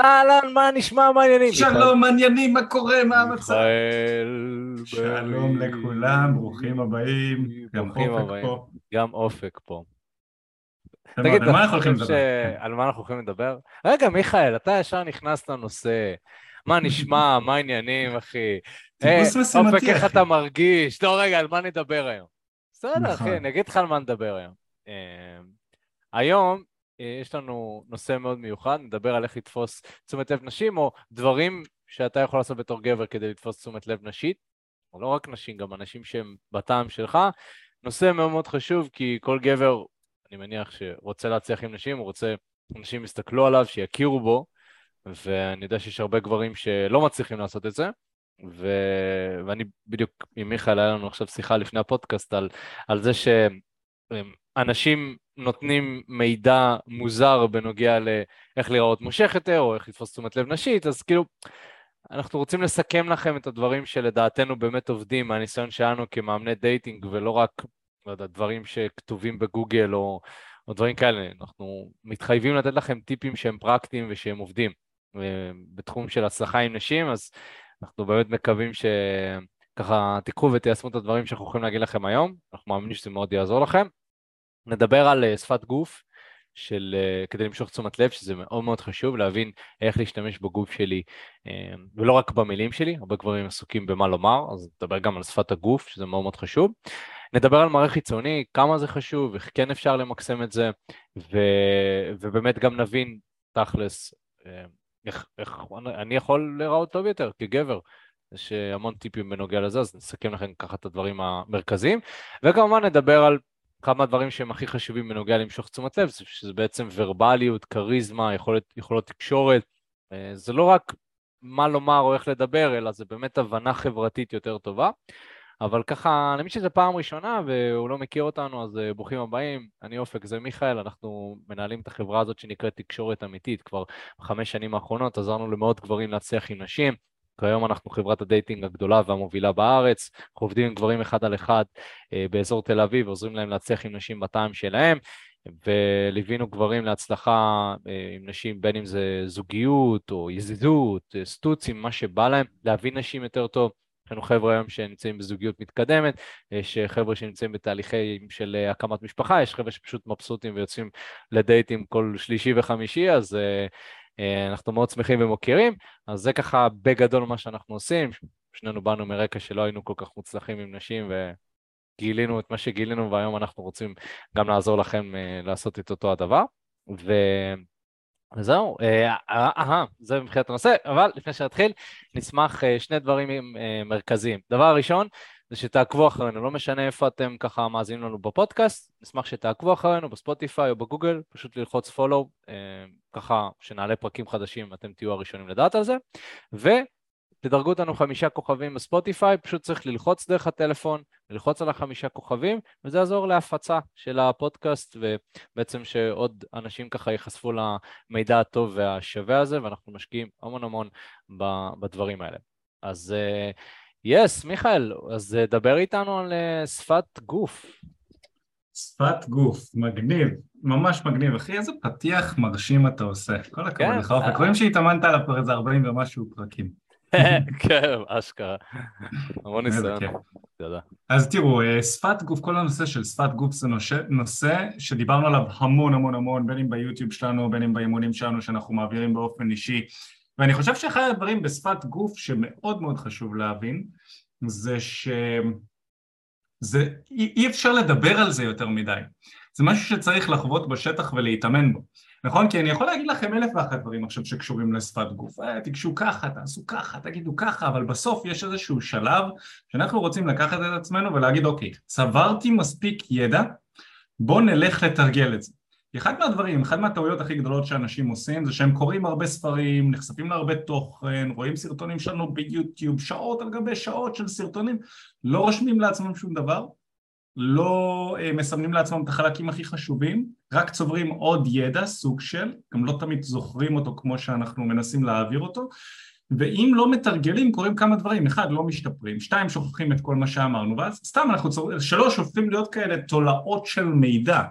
אהלן, מה נשמע, מה העניינים? שלום, מעניינים, מה קורה, מה המצב? מיכאל... שלום. לכולם, ברוכים הבאים. גם ברוכים אופק הבאים. פה. גם אופק פה. תגיד, על מה אנחנו הולכים לדבר? על מה אנחנו הולכים לדבר? רגע, מיכאל, אתה ישר נכנס לנושא. מה נשמע, מה העניינים, אחי? טיפוס אה, משימתי, אופק, איך. אתה מרגיש? לא, רגע, על מה נדבר היום? בסדר, נכון. אחי, אני אגיד לך על מה נדבר היום. אה, היום יש לנו נושא מאוד מיוחד, נדבר על איך לתפוס תשומת לב נשים, או דברים שאתה יכול לעשות בתור גבר כדי לתפוס תשומת לב נשית, או לא רק נשים, גם אנשים שהם בטעם שלך. נושא מאוד מאוד חשוב, כי כל גבר, אני מניח שרוצה להצליח עם נשים, הוא רוצה אנשים יסתכלו עליו, שיכירו בו, ואני יודע שיש הרבה גברים שלא מצליחים לעשות את זה. ו... ואני בדיוק עם מיכאל, היה לנו עכשיו שיחה לפני הפודקאסט על, על זה שאנשים נותנים מידע מוזר בנוגע לאיך להיראות מושך יותר, או איך לתפוס תשומת לב נשית, אז כאילו, אנחנו רוצים לסכם לכם את הדברים שלדעתנו באמת עובדים מהניסיון שלנו כמאמני דייטינג, ולא רק, לא יודע, דברים שכתובים בגוגל או, או דברים כאלה. אנחנו מתחייבים לתת לכם טיפים שהם פרקטיים ושהם עובדים אה, בתחום של הצלחה עם נשים, אז אנחנו באמת מקווים שככה תיקחו ותיישמו את הדברים שאנחנו יכולים להגיד לכם היום, אנחנו מאמינים שזה מאוד יעזור לכם. נדבר על אה, שפת גוף, של, אה, כדי למשוך תשומת לב, שזה מאוד מאוד חשוב, להבין איך להשתמש בגוף שלי, אה, ולא רק במילים שלי, הרבה גברים עסוקים במה לומר, אז נדבר גם על שפת הגוף, שזה מאוד מאוד חשוב. נדבר על מראה חיצוני, כמה זה חשוב, איך כן אפשר למקסם את זה, ו, ובאמת גם נבין תכלס איך, איך אני יכול להיראות טוב יותר כגבר. יש המון טיפים בנוגע לזה, אז נסכם לכם ככה את הדברים המרכזיים, וכמובן נדבר על כמה דברים שהם הכי חשובים בנוגע למשוך תשומת לב, שזה בעצם ורבליות, כריזמה, יכולת, יכולות תקשורת. אה, זה לא רק מה לומר או איך לדבר, אלא זה באמת הבנה חברתית יותר טובה. אבל ככה, למי שזה פעם ראשונה והוא לא מכיר אותנו, אז אה, ברוכים הבאים. אני אופק, זה מיכאל, אנחנו מנהלים את החברה הזאת שנקראת תקשורת אמיתית. כבר בחמש שנים האחרונות עזרנו למאות גברים להצליח עם נשים. כיום אנחנו חברת הדייטינג הגדולה והמובילה בארץ, אנחנו עובדים עם גברים אחד על אחד אה, באזור תל אביב, עוזרים להם להצליח עם נשים בטעם שלהם, וליווינו גברים להצלחה אה, עם נשים, בין אם זה זוגיות או יזיזות, אה, סטוצים, מה שבא להם, להבין נשים יותר טוב. יש לנו חבר'ה היום שנמצאים בזוגיות מתקדמת, יש חבר'ה שנמצאים בתהליכי של הקמת משפחה, יש חבר'ה שפשוט מבסוטים ויוצאים לדייטים כל שלישי וחמישי, אז אנחנו מאוד שמחים ומוקירים, אז זה ככה בגדול מה שאנחנו עושים, שנינו באנו מרקע שלא היינו כל כך מוצלחים עם נשים וגילינו את מה שגילינו והיום אנחנו רוצים גם לעזור לכם אה, לעשות את אותו הדבר. ו... וזהו, אה, אה, אה, זה מבחינת הנושא, אבל לפני שנתחיל, נשמח אה, שני דברים אה, מרכזיים. דבר ראשון, זה שתעקבו אחרינו, לא משנה איפה אתם ככה מאזינים לנו בפודקאסט, נשמח שתעקבו אחרינו בספוטיפיי או בגוגל, פשוט ללחוץ פולו, ככה שנעלה פרקים חדשים, אתם תהיו הראשונים לדעת על זה, ותדרגו אותנו חמישה כוכבים בספוטיפיי, פשוט צריך ללחוץ דרך הטלפון, ללחוץ על החמישה כוכבים, וזה יעזור להפצה של הפודקאסט, ובעצם שעוד אנשים ככה ייחשפו למידע הטוב והשווה הזה, ואנחנו משקיעים המון המון בדברים האלה. אז... Uh, יס, yes, מיכאל, אז אה, דבר איתנו על uh, שפת גוף. שפת גוף, מגניב, ממש מגניב. אחי, איזה פתיח מרשים אתה עושה. כל הכבוד כן, לך, אופק. אה. רואים שהתאמנת עליו כבר איזה 40 ומשהו פרקים. כן, אשכרה. המון ניסיון. אז תראו, אה, שפת גוף, כל הנושא של שפת גוף זה נושא שדיברנו עליו המון המון המון, בין אם ביוטיוב שלנו, בין אם באימונים שלנו שאנחנו מעבירים באופן אישי. ואני חושב שאחד הדברים בשפת גוף שמאוד מאוד חשוב להבין זה ש... זה... אי אפשר לדבר על זה יותר מדי. זה משהו שצריך לחוות בשטח ולהתאמן בו. נכון? כי אני יכול להגיד לכם אלף ואחת דברים עכשיו שקשורים לשפת גוף. אה, תיגשו ככה, תעשו ככה, תגידו ככה, אבל בסוף יש איזשהו שלב שאנחנו רוצים לקחת את עצמנו ולהגיד אוקיי, צברתי מספיק ידע, בואו נלך לתרגל את זה. אחד מהדברים, אחד מהטעויות הכי גדולות שאנשים עושים זה שהם קוראים הרבה ספרים, נחשפים להרבה תוכן, רואים סרטונים שלנו ביוטיוב, שעות על גבי שעות של סרטונים, לא רושמים לעצמם שום דבר, לא uh, מסמנים לעצמם את החלקים הכי חשובים, רק צוברים עוד ידע, סוג של, גם לא תמיד זוכרים אותו כמו שאנחנו מנסים להעביר אותו, ואם לא מתרגלים קורים כמה דברים, אחד לא משתפרים, שתיים שוכחים את כל מה שאמרנו, ואז סתם אנחנו צוברים, שלוש הופכים להיות כאלה תולעות של מידע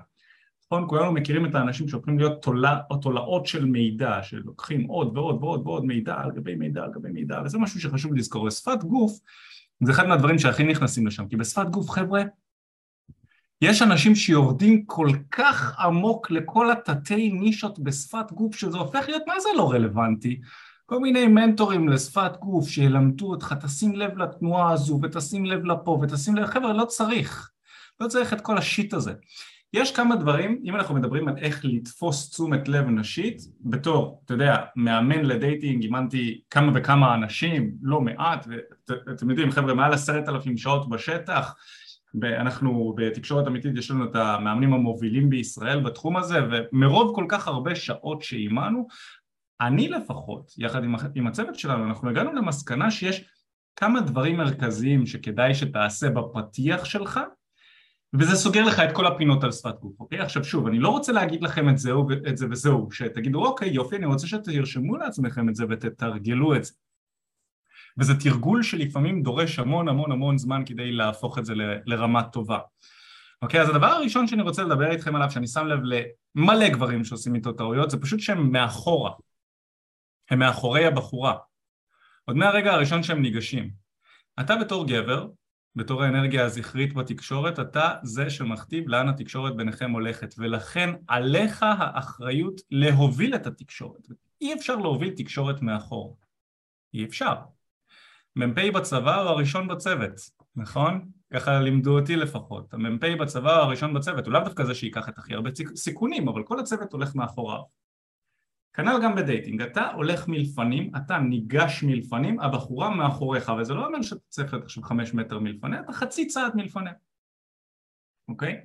נכון? כולנו מכירים את האנשים שהופכים להיות תולע, תולעות של מידע, שלוקחים עוד ועוד ועוד ועוד מידע על גבי מידע על גבי מידע, וזה משהו שחשוב לזכור. ושפת גוף זה אחד מהדברים שהכי נכנסים לשם, כי בשפת גוף, חבר'ה, יש אנשים שיורדים כל כך עמוק לכל התתי נישות בשפת גוף, שזה הופך להיות מה זה לא רלוונטי. כל מיני מנטורים לשפת גוף שילמדו אותך, תשים לב לתנועה הזו ותשים לב לפה ותשים לב, חבר'ה, לא צריך. לא צריך את כל השיט הזה. יש כמה דברים, אם אנחנו מדברים על איך לתפוס תשומת לב נשית, בתור, אתה יודע, מאמן לדייטינג, אימנתי כמה וכמה אנשים, לא מעט, ואתם יודעים, חבר'ה, מעל עשרת אלפים שעות בשטח, ואנחנו בתקשורת אמיתית יש לנו את המאמנים המובילים בישראל בתחום הזה, ומרוב כל כך הרבה שעות שאימנו, אני לפחות, יחד עם, עם הצוות שלנו, אנחנו הגענו למסקנה שיש כמה דברים מרכזיים שכדאי שתעשה בפתיח שלך וזה סוגר לך את כל הפינות על שפת גוף, אוקיי? עכשיו שוב, אני לא רוצה להגיד לכם את, זהו, את זה וזהו, שתגידו אוקיי יופי, אני רוצה שתרשמו לעצמכם את זה ותתרגלו את זה. וזה תרגול שלפעמים דורש המון המון המון זמן כדי להפוך את זה ל, לרמה טובה. אוקיי, אז הדבר הראשון שאני רוצה לדבר איתכם עליו, שאני שם לב למלא גברים שעושים איתו טעויות, זה פשוט שהם מאחורה. הם מאחורי הבחורה. עוד מהרגע הראשון שהם ניגשים. אתה בתור גבר, בתור האנרגיה הזכרית בתקשורת, אתה זה שמכתיב לאן התקשורת ביניכם הולכת, ולכן עליך האחריות להוביל את התקשורת. אי אפשר להוביל תקשורת מאחור. אי אפשר. מ"פ בצבא הוא הראשון בצוות, נכון? ככה לימדו אותי לפחות. המ"פ בצבא הוא הראשון בצוות, הוא לאו דווקא זה שייקח את הכי הרבה סיכונים, אבל כל הצוות הולך מאחוריו. כנ"ל גם בדייטינג, אתה הולך מלפנים, אתה ניגש מלפנים, הבחורה מאחוריך, וזה לא אומר שאתה צריך להיות עכשיו חמש מטר מלפניה, אתה חצי צעד מלפניה, אוקיי?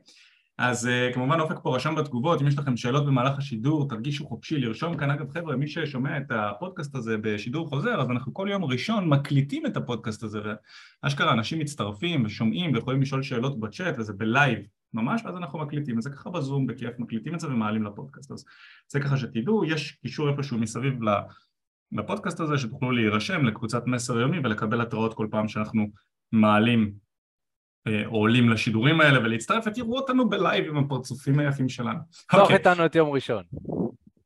אז uh, כמובן אופק פה רשם בתגובות, אם יש לכם שאלות במהלך השידור, תרגישו חופשי לרשום כאן. אגב חבר'ה, מי ששומע את הפודקאסט הזה בשידור חוזר, אז אנחנו כל יום ראשון מקליטים את הפודקאסט הזה, ואשכרה אנשים מצטרפים ושומעים ויכולים לשאול שאלות בצ'אט, וזה בלייב, ממש, ואז אנחנו מקליטים את זה ככה בזום, בכיף, מקליטים את זה ומעלים לפודקאסט. אז זה ככה שתדעו, יש קישור איפשהו מסביב לפודקאסט הזה, שתוכלו להירשם לקבוצת מסר יומי ולקבל התראות כל פעם שאנחנו מעלים אה, או עולים לשידורים האלה ולהצטרף ותראו אותנו בלייב עם הפרצופים היפים שלנו. okay. אוקיי. איתנו את יום ראשון.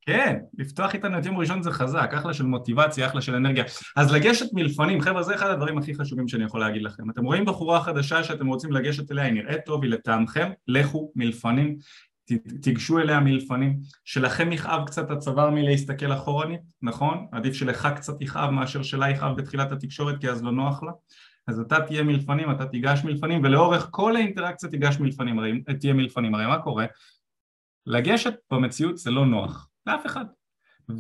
כן, לפתוח איתנו את יום ראשון זה חזק, אחלה של מוטיבציה, אחלה של אנרגיה. אז לגשת מלפנים, חבר'ה, זה אחד הדברים הכי חשובים שאני יכול להגיד לכם. אתם רואים בחורה חדשה שאתם רוצים לגשת אליה, היא נראית טוב, היא לטעמכם, לכו מלפנים, תיגשו אליה מלפנים. שלכם יכאב קצת הצוואר מלהסתכל אחורנית, נכון? עדיף שלך קצת יכאב מאשר שלה יכאב בתחילת התקשורת, כי אז לא נוח לה. אז אתה תהיה מלפנים, אתה תיגש מלפנים, ולאורך כל האינטראקציה תיגש מלפנים, הרי, תהיה מלפנים. הרי מה קורה? לגשת במציאות זה לא נוח. לאף אחד.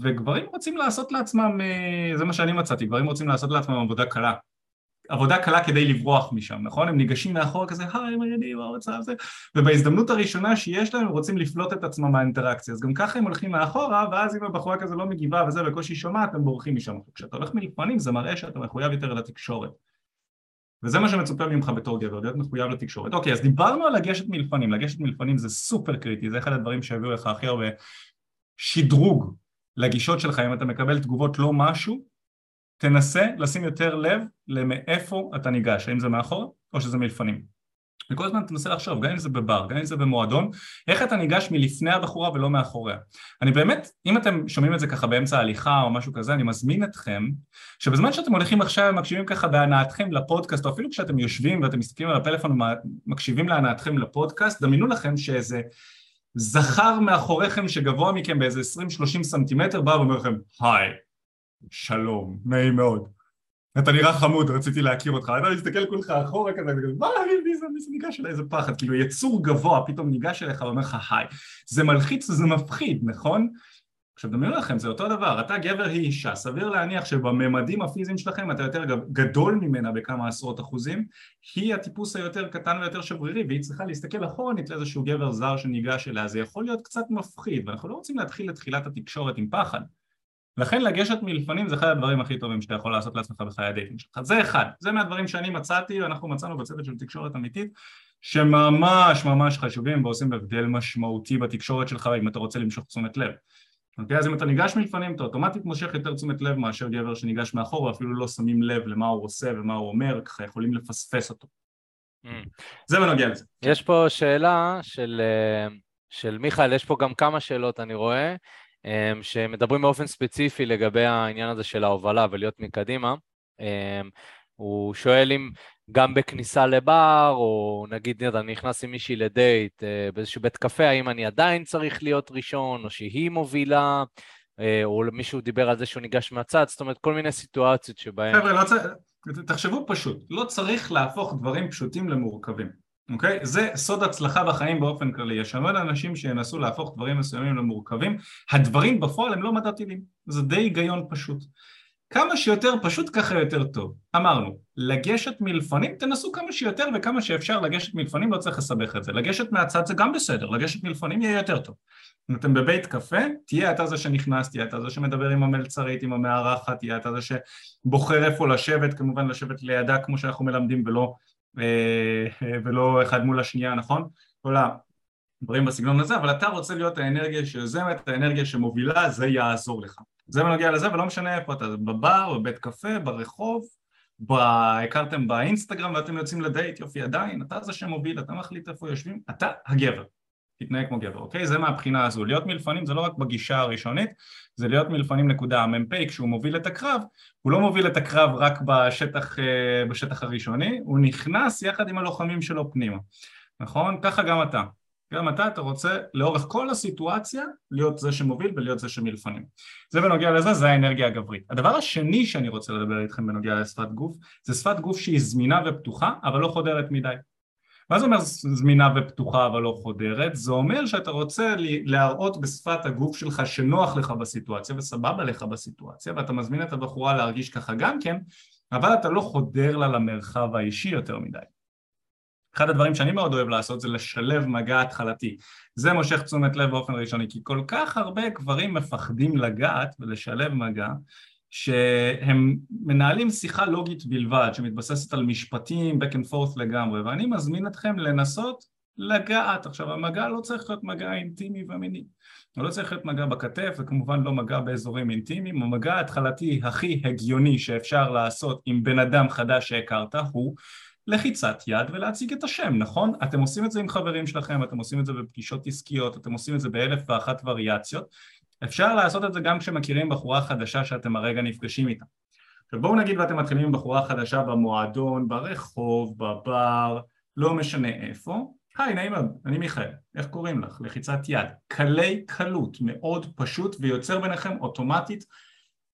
וגברים רוצים לעשות לעצמם, אה, זה מה שאני מצאתי, גברים רוצים לעשות לעצמם עבודה קלה. עבודה קלה כדי לברוח משם, נכון? הם ניגשים מאחורה כזה, היי, מה העניינים, מה המצב זה? ובהזדמנות הראשונה שיש להם, הם רוצים לפלוט את עצמם מהאינטראקציה. אז גם ככה הם הולכים מאחורה, ואז אם הבחורה כזה לא מגיבה וזה, בקושי שומעת, הם בורחים משם. כשאתה הולך מלפנים זה מראה שאתה מחויב יותר לתקשורת. וזה מה שמצופה ממך בתור גבר, להיות מחויב לתקשורת. אוקיי, אז דיברנו על לגשת מלפנים, לגשת מלפנים זה סופר קריטי, זה אחד הדברים שהביאו לך הכי הרבה שדרוג לגישות שלך, אם אתה מקבל תגובות לא משהו, תנסה לשים יותר לב למאיפה אתה ניגש, האם זה מאחור או שזה מלפנים. וכל הזמן תנסה לחשוב, גם אם זה בבר, גם אם זה במועדון, איך אתה ניגש מלפני הבחורה ולא מאחוריה. אני באמת, אם אתם שומעים את זה ככה באמצע ההליכה או משהו כזה, אני מזמין אתכם, שבזמן שאתם הולכים עכשיו ומקשיבים ככה בהנאתכם לפודקאסט, או אפילו כשאתם יושבים ואתם מסתכלים על הפלאפון ומקשיבים להנאתכם לפודקאסט, דמיינו לכם שאיזה זכר מאחוריכם שגבוה מכם באיזה 20-30 סנטימטר בא ואומר לכם היי, שלום, נעים מאוד. אתה נראה חמוד, רציתי להכיר אותך, אתה מסתכל כולך אחורה כזה, מה, זה ניגש אליי, איזה פחד, כאילו יצור גבוה פתאום ניגש אליך ואומר לך היי, זה מלחיץ וזה מפחיד, נכון? עכשיו דמיינו לכם, זה אותו דבר, אתה גבר היא אישה, סביר להניח שבממדים הפיזיים שלכם אתה יותר גדול ממנה בכמה עשרות אחוזים, היא הטיפוס היותר קטן ויותר שברירי והיא צריכה להסתכל אחורנית לאיזשהו גבר זר שניגש אליה, זה יכול להיות קצת מפחיד ואנחנו לא רוצים להתחיל את תחילת התקשורת עם פחד. לכן לגשת מלפנים זה אחד הדברים הכי טובים שאתה יכול לעשות לעצמך בחיי הדייטינג שלך, זה אחד, זה מהדברים שאני מצאתי ואנחנו מצאנו בצוות של תקשורת אמיתית שממש ממש חשובים ועושים הבדל משמעותי בתקשורת שלך אם אתה רוצה למשוך תשומת לב אוקיי? אז אם אתה ניגש מלפנים אתה אוטומטית מושך יותר תשומת לב מאשר גבר שניגש מאחור ואפילו לא שמים לב למה הוא עושה ומה הוא אומר, ככה יכולים לפספס אותו. Mm. זה בנוגע לזה. יש פה שאלה של אה, של מיכאל, יש פה גם כמה שאלות, אני רואה, אמ, שמדברים באופן ספציפי לגבי העניין הזה של ההובלה ולהיות מקדימה. אמ, הוא שואל אם גם בכניסה לבר, או נגיד אני נכנס עם מישהי לדייט אה, באיזשהו בית קפה, האם אני עדיין צריך להיות ראשון, או שהיא מובילה, אה, או מישהו דיבר על זה שהוא ניגש מהצד, זאת אומרת כל מיני סיטואציות שבהן... חבר'ה, לא צריך, תחשבו פשוט, לא צריך להפוך דברים פשוטים למורכבים, אוקיי? זה סוד הצלחה בחיים באופן כללי, יש המון אנשים שינסו להפוך דברים מסוימים למורכבים, הדברים בפועל הם לא מדע טילים, זה די היגיון פשוט. כמה שיותר פשוט ככה יותר טוב. אמרנו, לגשת מלפנים, תנסו כמה שיותר וכמה שאפשר לגשת מלפנים, לא צריך לסבך את זה. לגשת מהצד זה גם בסדר, לגשת מלפנים יהיה יותר טוב. אם אתם בבית קפה, תהיה אתה זה שנכנס, תהיה אתה זה שמדבר עם המלצרית, עם המארחת, תהיה אתה זה שבוחר איפה לשבת, כמובן לשבת לידה כמו שאנחנו מלמדים ולא, אה, ולא אחד מול השנייה, נכון? כל הדברים בסגנון הזה, אבל אתה רוצה להיות האנרגיה שיוזמת, האנרגיה שמובילה, זה יעזור לך. זה בנוגע לזה, ולא משנה איפה אתה, בבר, בבית קפה, ברחוב, ב... הכרתם באינסטגרם ואתם יוצאים לדייט, יופי עדיין, אתה זה שמוביל, אתה מחליט איפה יושבים, אתה הגבר, תתנהג כמו גבר, אוקיי? זה מהבחינה הזו, להיות מלפנים זה לא רק בגישה הראשונית, זה להיות מלפנים נקודה, המ"פ כשהוא מוביל את הקרב, הוא לא מוביל את הקרב רק בשטח, אה, בשטח הראשוני, הוא נכנס יחד עם הלוחמים שלו פנימה, נכון? ככה גם אתה, גם אתה, אתה רוצה לאורך כל הסיטואציה להיות זה שמוביל ולהיות זה שמלפנים. זה בנוגע לזה, זה האנרגיה הגברית. הדבר השני שאני רוצה לדבר איתכם בנוגע לשפת גוף, זה שפת גוף שהיא זמינה ופתוחה, אבל לא חודרת מדי. מה זה אומר זמינה ופתוחה אבל לא חודרת? זה אומר שאתה רוצה להראות בשפת הגוף שלך שנוח לך בסיטואציה וסבבה לך בסיטואציה ואתה מזמין את הבחורה להרגיש ככה גם כן, אבל אתה לא חודר לה למרחב האישי יותר מדי. אחד הדברים שאני מאוד אוהב לעשות זה לשלב מגע התחלתי. זה מושך תשומת לב באופן ראשוני, כי כל כך הרבה גברים מפחדים לגעת ולשלב מגע, שהם מנהלים שיחה לוגית בלבד, שמתבססת על משפטים back and forth לגמרי, ואני מזמין אתכם לנסות לגעת. עכשיו המגע לא צריך להיות מגע אינטימי ומיני, הוא לא צריך להיות מגע בכתף וכמובן לא מגע באזורים אינטימיים, המגע ההתחלתי הכי הגיוני שאפשר לעשות עם בן אדם חדש שהכרת הוא לחיצת יד ולהציג את השם, נכון? אתם עושים את זה עם חברים שלכם, אתם עושים את זה בפגישות עסקיות, אתם עושים את זה באלף ואחת וריאציות, אפשר לעשות את זה גם כשמכירים בחורה חדשה שאתם הרגע נפגשים איתה. עכשיו בואו נגיד ואתם מתחילים עם בחורה חדשה במועדון, ברחוב, בבר, לא משנה איפה, היי נעים מאוד, אני מיכאל, איך קוראים לך? לחיצת יד, קלי קלות, מאוד פשוט ויוצר ביניכם אוטומטית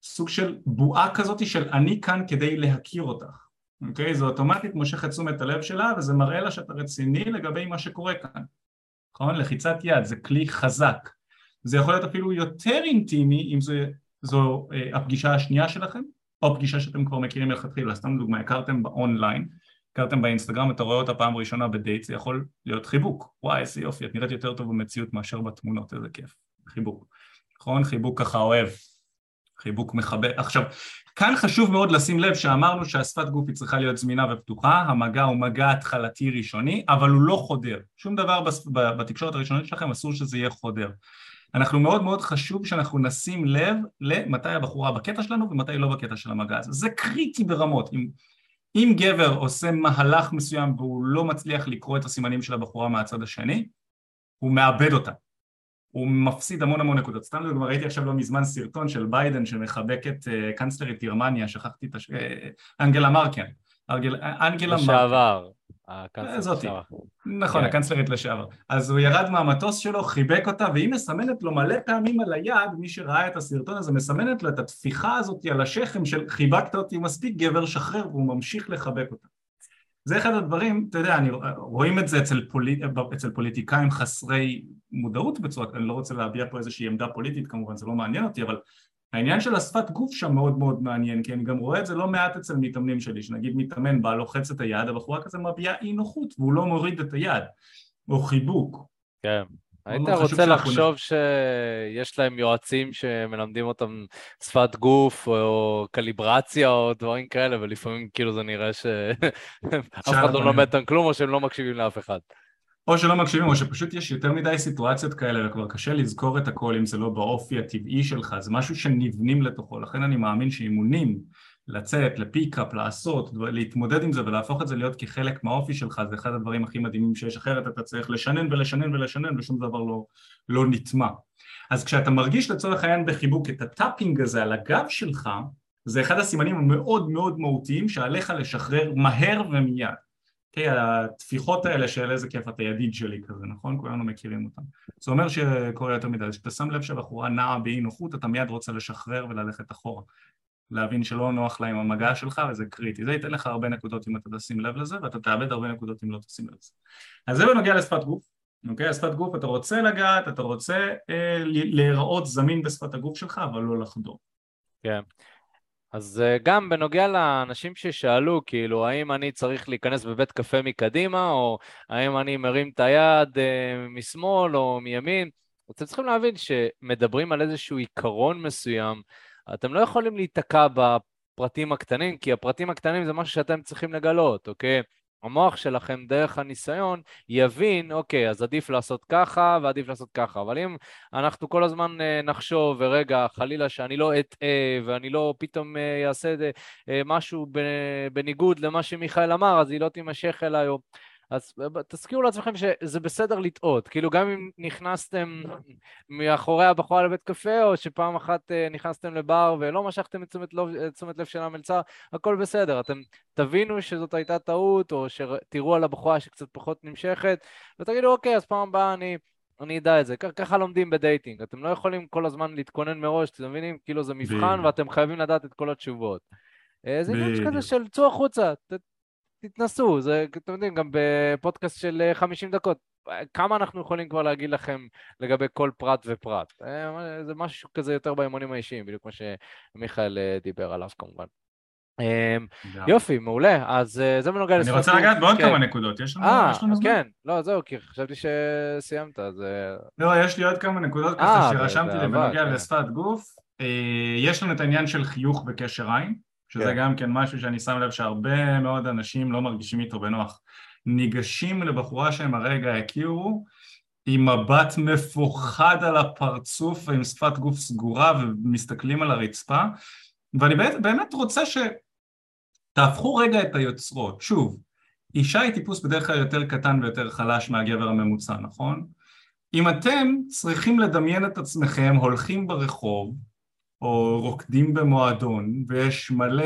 סוג של בועה כזאת של אני כאן כדי להכיר אותך אוקיי? זה אוטומטית מושך את תשומת הלב שלה וזה מראה לה שאתה רציני לגבי מה שקורה כאן, נכון? לחיצת יד זה כלי חזק, זה יכול להיות אפילו יותר אינטימי אם זה, זו אה, הפגישה השנייה שלכם או פגישה שאתם כבר מכירים מלכתחילה, סתם דוגמא, הכרתם באונליין, הכרתם באינסטגרם, אתה רואה אותה פעם ראשונה בדייט, זה יכול להיות חיבוק, וואי איזה יופי, את נראית יותר טוב במציאות מאשר בתמונות, איזה כיף, חיבוק, נכון? חיבוק ככה אוהב, חיבוק מכבד, עכשיו כאן חשוב מאוד לשים לב שאמרנו שהשפת גוף היא צריכה להיות זמינה ופתוחה, המגע הוא מגע התחלתי ראשוני, אבל הוא לא חודר. שום דבר בתקשורת הראשונית שלכם אסור שזה יהיה חודר. אנחנו מאוד מאוד חשוב שאנחנו נשים לב למתי הבחורה בקטע שלנו ומתי לא בקטע של המגע הזה. זה קריטי ברמות. אם, אם גבר עושה מהלך מסוים והוא לא מצליח לקרוא את הסימנים של הבחורה מהצד השני, הוא מאבד אותה. הוא מפסיד המון המון נקודות. סתם דוגמא, ראיתי עכשיו לא מזמן סרטון של ביידן שמחבק את uh, קאנצלרית גרמניה, שכחתי את הש... אה, אנגלה מרקל. אנגלה מרקל. לשעבר. זאתי. נכון, כן. הקאנצלרית לשעבר. אז הוא ירד מהמטוס שלו, חיבק אותה, והיא מסמנת לו מלא פעמים על היד, מי שראה את הסרטון הזה, מסמנת לו את התפיחה הזאת על השכם של חיבקת אותי מספיק גבר, שחרר, והוא ממשיך לחבק אותה. זה אחד הדברים, אתה יודע, אני, רואים את זה אצל, פוליט, אצל פוליטיקאים חסרי מודעות בצורה, אני לא רוצה להביע פה איזושהי עמדה פוליטית כמובן, זה לא מעניין אותי, אבל העניין של השפת גוף שם מאוד מאוד מעניין, כי אני גם רואה את זה לא מעט אצל מתאמנים שלי, שנגיד מתאמן בא לוחץ את היד, הבחורה כזה מביעה אי נוחות והוא לא מוריד את היד, או חיבוק. כן. היית רוצה לחשוב שיש להם יועצים שמלמדים אותם שפת גוף או קליברציה או דברים כאלה, ולפעמים כאילו זה נראה שאף אחד לא לומד אותם כלום או שהם לא מקשיבים לאף אחד. או שלא מקשיבים, או שפשוט יש יותר מדי סיטואציות כאלה וכבר קשה לזכור את הכל אם זה לא באופי הטבעי שלך, זה משהו שנבנים לתוכו, לכן אני מאמין שאימונים לצאת, ל pickup, לעשות, להתמודד עם זה ולהפוך את זה להיות כחלק מהאופי שלך, זה אחד הדברים הכי מדהימים שיש, אחרת אתה צריך לשנן ולשנן ולשנן ושום דבר לא, לא נטמע. אז כשאתה מרגיש לצורך העניין בחיבוק את ה tapping הזה על הגב שלך, זה אחד הסימנים המאוד מאוד מהותיים שעליך לשחרר מהר ומיד. okay, הטפיחות האלה של איזה כיף אתה ידיד שלי כזה, נכון? כולנו מכירים אותם. זה אומר שקורה יותר מדי, כשאתה שם לב שהבחורה נעה באי נוחות, אתה מיד רוצה לשחרר וללכת אחורה. להבין שלא נוח לה עם המגע שלך וזה קריטי. זה ייתן לך הרבה נקודות אם אתה תשים לב לזה ואתה תאבד הרבה נקודות אם לא תשים לב לזה. אז זה בנוגע לשפת גוף, אוקיי? שפת גוף אתה רוצה לגעת, אתה רוצה אה, להיראות זמין בשפת הגוף שלך אבל לא לחדור. כן. אז אה, גם בנוגע לאנשים ששאלו, כאילו, האם אני צריך להיכנס בבית קפה מקדימה, או האם אני מרים את היד אה, משמאל או מימין, אתם צריכים להבין שמדברים על איזשהו עיקרון מסוים, אתם לא יכולים להיתקע בפרטים הקטנים, כי הפרטים הקטנים זה משהו שאתם צריכים לגלות, אוקיי? המוח שלכם דרך הניסיון יבין, אוקיי, אז עדיף לעשות ככה ועדיף לעשות ככה. אבל אם אנחנו כל הזמן אה, נחשוב, ורגע, חלילה שאני לא אטעה ואני לא פתאום אה, אעשה אה, משהו בניגוד למה שמיכאל אמר, אז היא לא תימשך אליי, או אז תזכירו לעצמכם שזה בסדר לטעות, כאילו גם אם נכנסתם מאחורי הבחורה לבית קפה, או שפעם אחת אה, נכנסתם לבר ולא משכתם את תשומת, לב, תשומת לב של המלצר, הכל בסדר, אתם תבינו שזאת הייתה טעות, או שתראו על הבחורה שקצת פחות נמשכת, ותגידו אוקיי, אז פעם הבאה אני... אני אדע את זה, ככה לומדים בדייטינג, אתם לא יכולים כל הזמן להתכונן מראש, אתם מבינים? כאילו זה מבחן ואתם חייבים לדעת את כל התשובות. אה, זה עניין כזה של צאו החוצה, תתנסו, זה, אתם יודעים, גם בפודקאסט של 50 אה, דקות, כמה אנחנו יכולים כבר להגיד לכם לגבי כל פרט ופרט? אה, זה משהו כזה יותר באמונים האישיים, בדיוק כמו שמיכאל אה, דיבר עליו כמובן. יופי, מעולה, אז זה בנוגע לשפת... אני רוצה לגעת בעוד כן. כמה נקודות, יש לנו זמן? כן, לא, זהו, כי חשבתי שסיימת, אז... לא, יש לי עוד כמה נקודות ככה שרשמתי לי בנוגע. לשפת גוף. יש לנו את העניין של חיוך בקשר עין. שזה כן. גם כן משהו שאני שם לב שהרבה מאוד אנשים לא מרגישים איתו בנוח. ניגשים לבחורה שהם הרגע הכירו עם מבט מפוחד על הפרצוף ועם שפת גוף סגורה ומסתכלים על הרצפה ואני באמת, באמת רוצה שתהפכו רגע את היוצרות. שוב, אישה היא טיפוס בדרך כלל יותר קטן ויותר חלש מהגבר הממוצע, נכון? אם אתם צריכים לדמיין את עצמכם הולכים ברחוב או רוקדים במועדון, ויש מלא,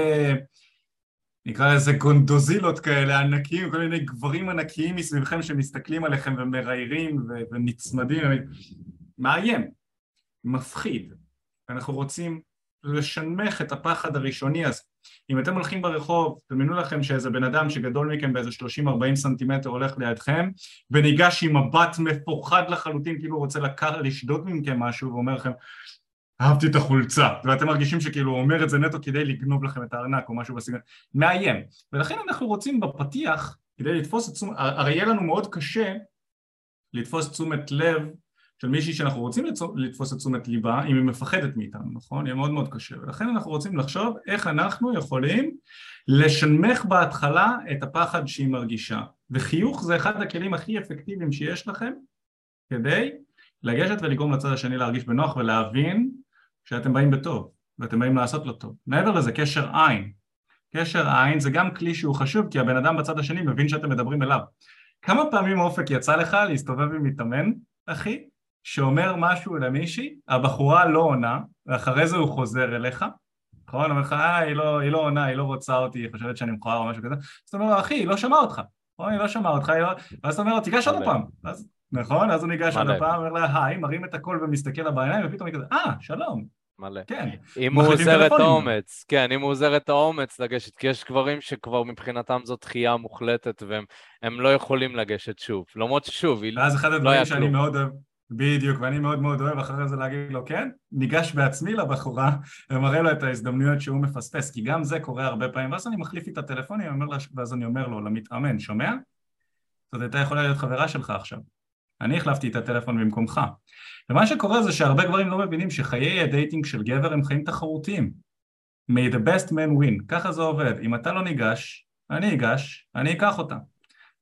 נקרא לזה גונדוזילות כאלה ענקיים, כל מיני גברים ענקיים מסביבכם שמסתכלים עליכם ומראיירים ונצמדים, מאיים, מפחיד. אנחנו רוצים לשנמך את הפחד הראשוני הזה. אם אתם הולכים ברחוב, תדמיינו לכם שאיזה בן אדם שגדול מכם באיזה 30-40 סנטימטר הולך לידכם וניגש עם מבט מפוחד לחלוטין כאילו הוא רוצה לקח, לשדוד מכם משהו ואומר לכם אהבתי את החולצה, ואתם מרגישים שכאילו הוא אומר את זה נטו כדי לגנוב לכם את הארנק או משהו בסגנון, מאיים. ולכן אנחנו רוצים בפתיח, כדי לתפוס את תשומת, הרי יהיה לנו מאוד קשה לתפוס תשומת לב של מישהי שאנחנו רוצים לתפוס את תשומת ליבה אם היא מפחדת מאיתנו, נכון? יהיה מאוד מאוד קשה, ולכן אנחנו רוצים לחשוב איך אנחנו יכולים לשנמך בהתחלה את הפחד שהיא מרגישה, וחיוך זה אחד הכלים הכי אפקטיביים שיש לכם כדי לגשת ולגרום לצד השני להרגיש בנוח ולהבין שאתם באים בטוב ואתם באים לעשות לו טוב. מעבר לזה, קשר עין. קשר עין זה גם כלי שהוא חשוב כי הבן אדם בצד השני מבין שאתם מדברים אליו. כמה פעמים אופק יצא לך להסתובב עם מתאמן, אחי, שאומר משהו למישהי, הבחורה לא עונה, ואחרי זה הוא חוזר אליך, נכון? אומר לך, אה, היא לא, היא לא עונה, היא לא רוצה אותי, היא חושבת שאני מכוער או משהו כזה, אז אתה אומר לו, אחי, היא לא שמעה אותך, נכון? היא לא שמעה אותך, לא... ואז אתה אומר לו, תיגש עוד פעם, אז נכון? אז הוא ניגש עוד הפעם, אומר לה היי, מרים את הקול ומסתכל לה בעיניים, ופתאום היא כזה, אה, שלום. מלא. כן. אם הוא עוזר את האומץ, כן, אם הוא עוזר את האומץ לגשת, כי יש גברים שכבר מבחינתם זו דחייה מוחלטת והם לא יכולים לגשת שוב. למרות ששוב, היא לא ואז אחד הדברים שאני מאוד אוהב, בדיוק, ואני מאוד מאוד אוהב אחרי זה להגיד לו, כן, ניגש בעצמי לבחורה ומראה לו את ההזדמנויות שהוא מפספס, כי גם זה קורה הרבה פעמים, ואז אני מחליף איתה טלפונים, ואז אני אומר לו, למתאמן, שומע? זאת הייתה יכולה להיות חברה שלך עכשיו. אני החלפתי את הטלפון במקומך. ומה שקורה זה שהרבה גברים לא מבינים שחיי ה dating של גבר הם חיים תחרותיים. may the best man win, ככה זה עובד. אם אתה לא ניגש, אני אגש, אני אקח אותה.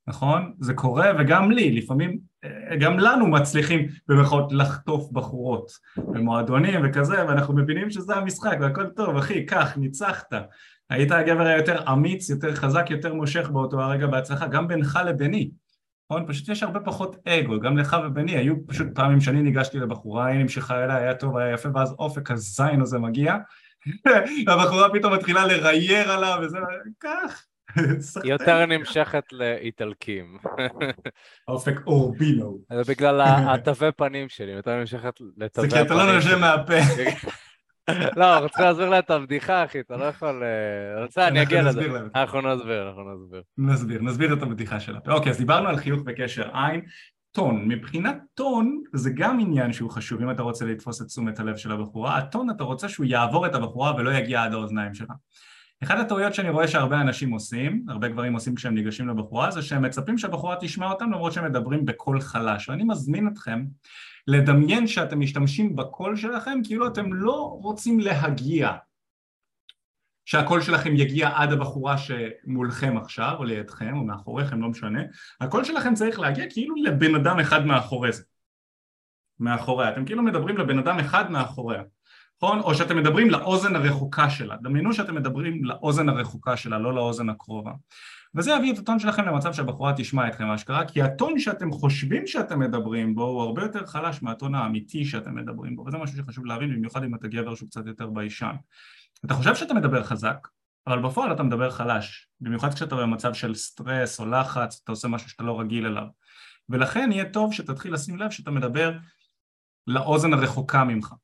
נכון? זה קורה וגם לי, לפעמים אה, גם לנו מצליחים במירכאות לחטוף בחורות במועדונים וכזה ואנחנו מבינים שזה המשחק והכל טוב אחי, קח, ניצחת היית הגבר היותר אמיץ, יותר חזק, יותר מושך באותו הרגע בהצלחה, גם בינך לביני נכון? פשוט יש הרבה פחות אגו, גם לך וביני, היו פשוט פעמים שאני ניגשתי לבחורה, היא נמשכה אליי, היה טוב, היה יפה, ואז אופק הזין הזה מגיע, והבחורה פתאום מתחילה לרייר עליו וזה, כך. היא יותר נמשכת לאיטלקים. אופק אורבינו. זה בגלל התווי פנים שלי, יותר נמשכת לתווי פנים. זה כי אתה לא נושם מהפה. לא, אנחנו צריכים להסביר לה את הבדיחה, אחי, אתה לא יכול... רוצה, אה, אני אגיע לזה. אנחנו נסביר, אנחנו נסביר. נסביר, נסביר את הבדיחה שלה. אוקיי, אז דיברנו על חיוך וקשר עין. טון, מבחינת טון זה גם עניין שהוא חשוב אם אתה רוצה לתפוס את תשומת הלב של הבחורה, הטון אתה רוצה שהוא יעבור את הבחורה ולא יגיע עד האוזניים שלך. אחת הטעויות שאני רואה שהרבה אנשים עושים, הרבה גברים עושים כשהם ניגשים לבחורה, זה שהם מצפים שהבחורה תשמע אותם למרות שהם מדברים בקול חלש, ואני מזמין אתכם לדמיין שאתם משתמשים בקול שלכם כאילו אתם לא רוצים להגיע שהקול שלכם יגיע עד הבחורה שמולכם עכשיו או לידכם או מאחוריכם לא משנה. הקול שלכם צריך להגיע כאילו לבן אדם אחד מאחורי זה מאחוריה. אתם כאילו מדברים לבן אדם אחד מאחוריה נכון? או שאתם מדברים לאוזן הרחוקה שלה. דמיינו שאתם מדברים לאוזן הרחוקה שלה לא לאוזן הקרובה. וזה יביא את הטון שלכם למצב שהבחורה תשמע אתכם אשכרה כי הטון שאתם חושבים שאתם מדברים בו הוא הרבה יותר חלש מהטון האמיתי שאתם מדברים בו. וזה משהו שחשוב להבין במיוחד אם אתה גבר שהוא קצת יותר ביישן. אתה חושב שאתה מדבר חזק אבל בפועל אתה מדבר חלש במיוחד כשאתה במצב של סטרס או לחץ אתה עושה משהו שאתה לא רגיל אליו. ולכן יהיה טוב שתתחיל לשים לב שאתה מדבר לאוזן הרחוקה ממך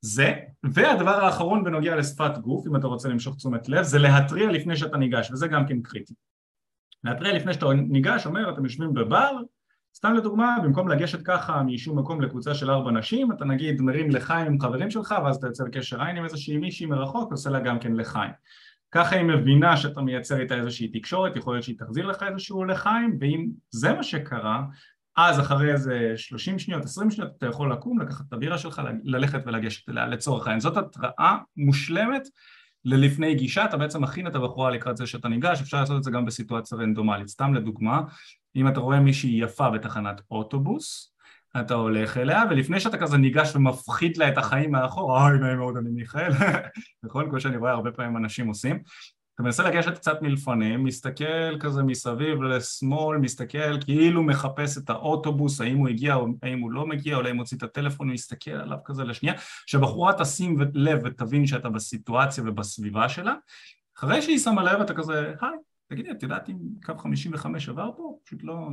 זה, והדבר האחרון בנוגע לשפת גוף, אם אתה רוצה למשוך תשומת לב, זה להתריע לפני שאתה ניגש, וזה גם כן קריטי. להתריע לפני שאתה ניגש, אומר, אתם יושבים בבר, סתם לדוגמה, במקום לגשת ככה משום מקום לקבוצה של ארבע נשים, אתה נגיד מרים לחיים עם חברים שלך, ואז אתה יוצא לקשר עין עם איזושהי מישהי מרחוק, עושה לה גם כן לחיים. ככה היא מבינה שאתה מייצר איתה איזושהי תקשורת, יכול להיות שהיא תחזיר לך איזשהו לחיים, ואם זה מה שקרה, אז אחרי איזה 30 שניות, 20 שניות אתה יכול לקום, לקחת את הבירה שלך, ללכת ולגשת אליה לצורך העניין. זאת התראה מושלמת ללפני גישה, אתה בעצם מכין את הבחורה לקראת זה שאתה ניגש, אפשר לעשות את זה גם בסיטואציה רנדומלית. סתם לדוגמה, אם אתה רואה מישהי יפה בתחנת אוטובוס, אתה הולך אליה, ולפני שאתה כזה ניגש ומפחית לה את החיים מאחור, אוי נעים מאוד אני מיכאל, נכון? כמו שאני רואה הרבה פעמים אנשים עושים, אתה מנסה לגשת קצת מלפנים, מסתכל כזה מסביב לשמאל, מסתכל כאילו מחפש את האוטובוס, האם הוא הגיע או האם הוא לא מגיע, אולי מוציא את הטלפון ומסתכל עליו כזה לשנייה, שהבחורה תשים לב ותבין שאתה בסיטואציה ובסביבה שלה, אחרי שהיא שמה לב אתה כזה, היי, תגידי, את יודעת אם קו 55 עבר פה? פשוט לא...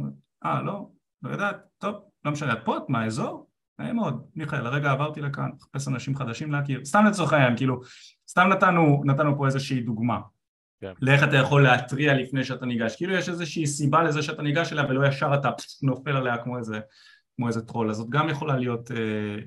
אה, לא? לא יודעת? טוב, לא משנה, את פה? את מהאזור? נעים מאוד, מיכאל, הרגע עברתי לכאן, מחפש אנשים חדשים להכיר, סתם לצורך העניין, כאילו, סתם נתנו, נתנו פה איזושהי דוגמה כן. לאיך אתה יכול להתריע לפני שאתה ניגש, כאילו יש איזושהי סיבה לזה שאתה ניגש אליה ולא ישר אתה נופל עליה כמו איזה, כמו איזה טרול, אז זאת גם יכולה להיות אה,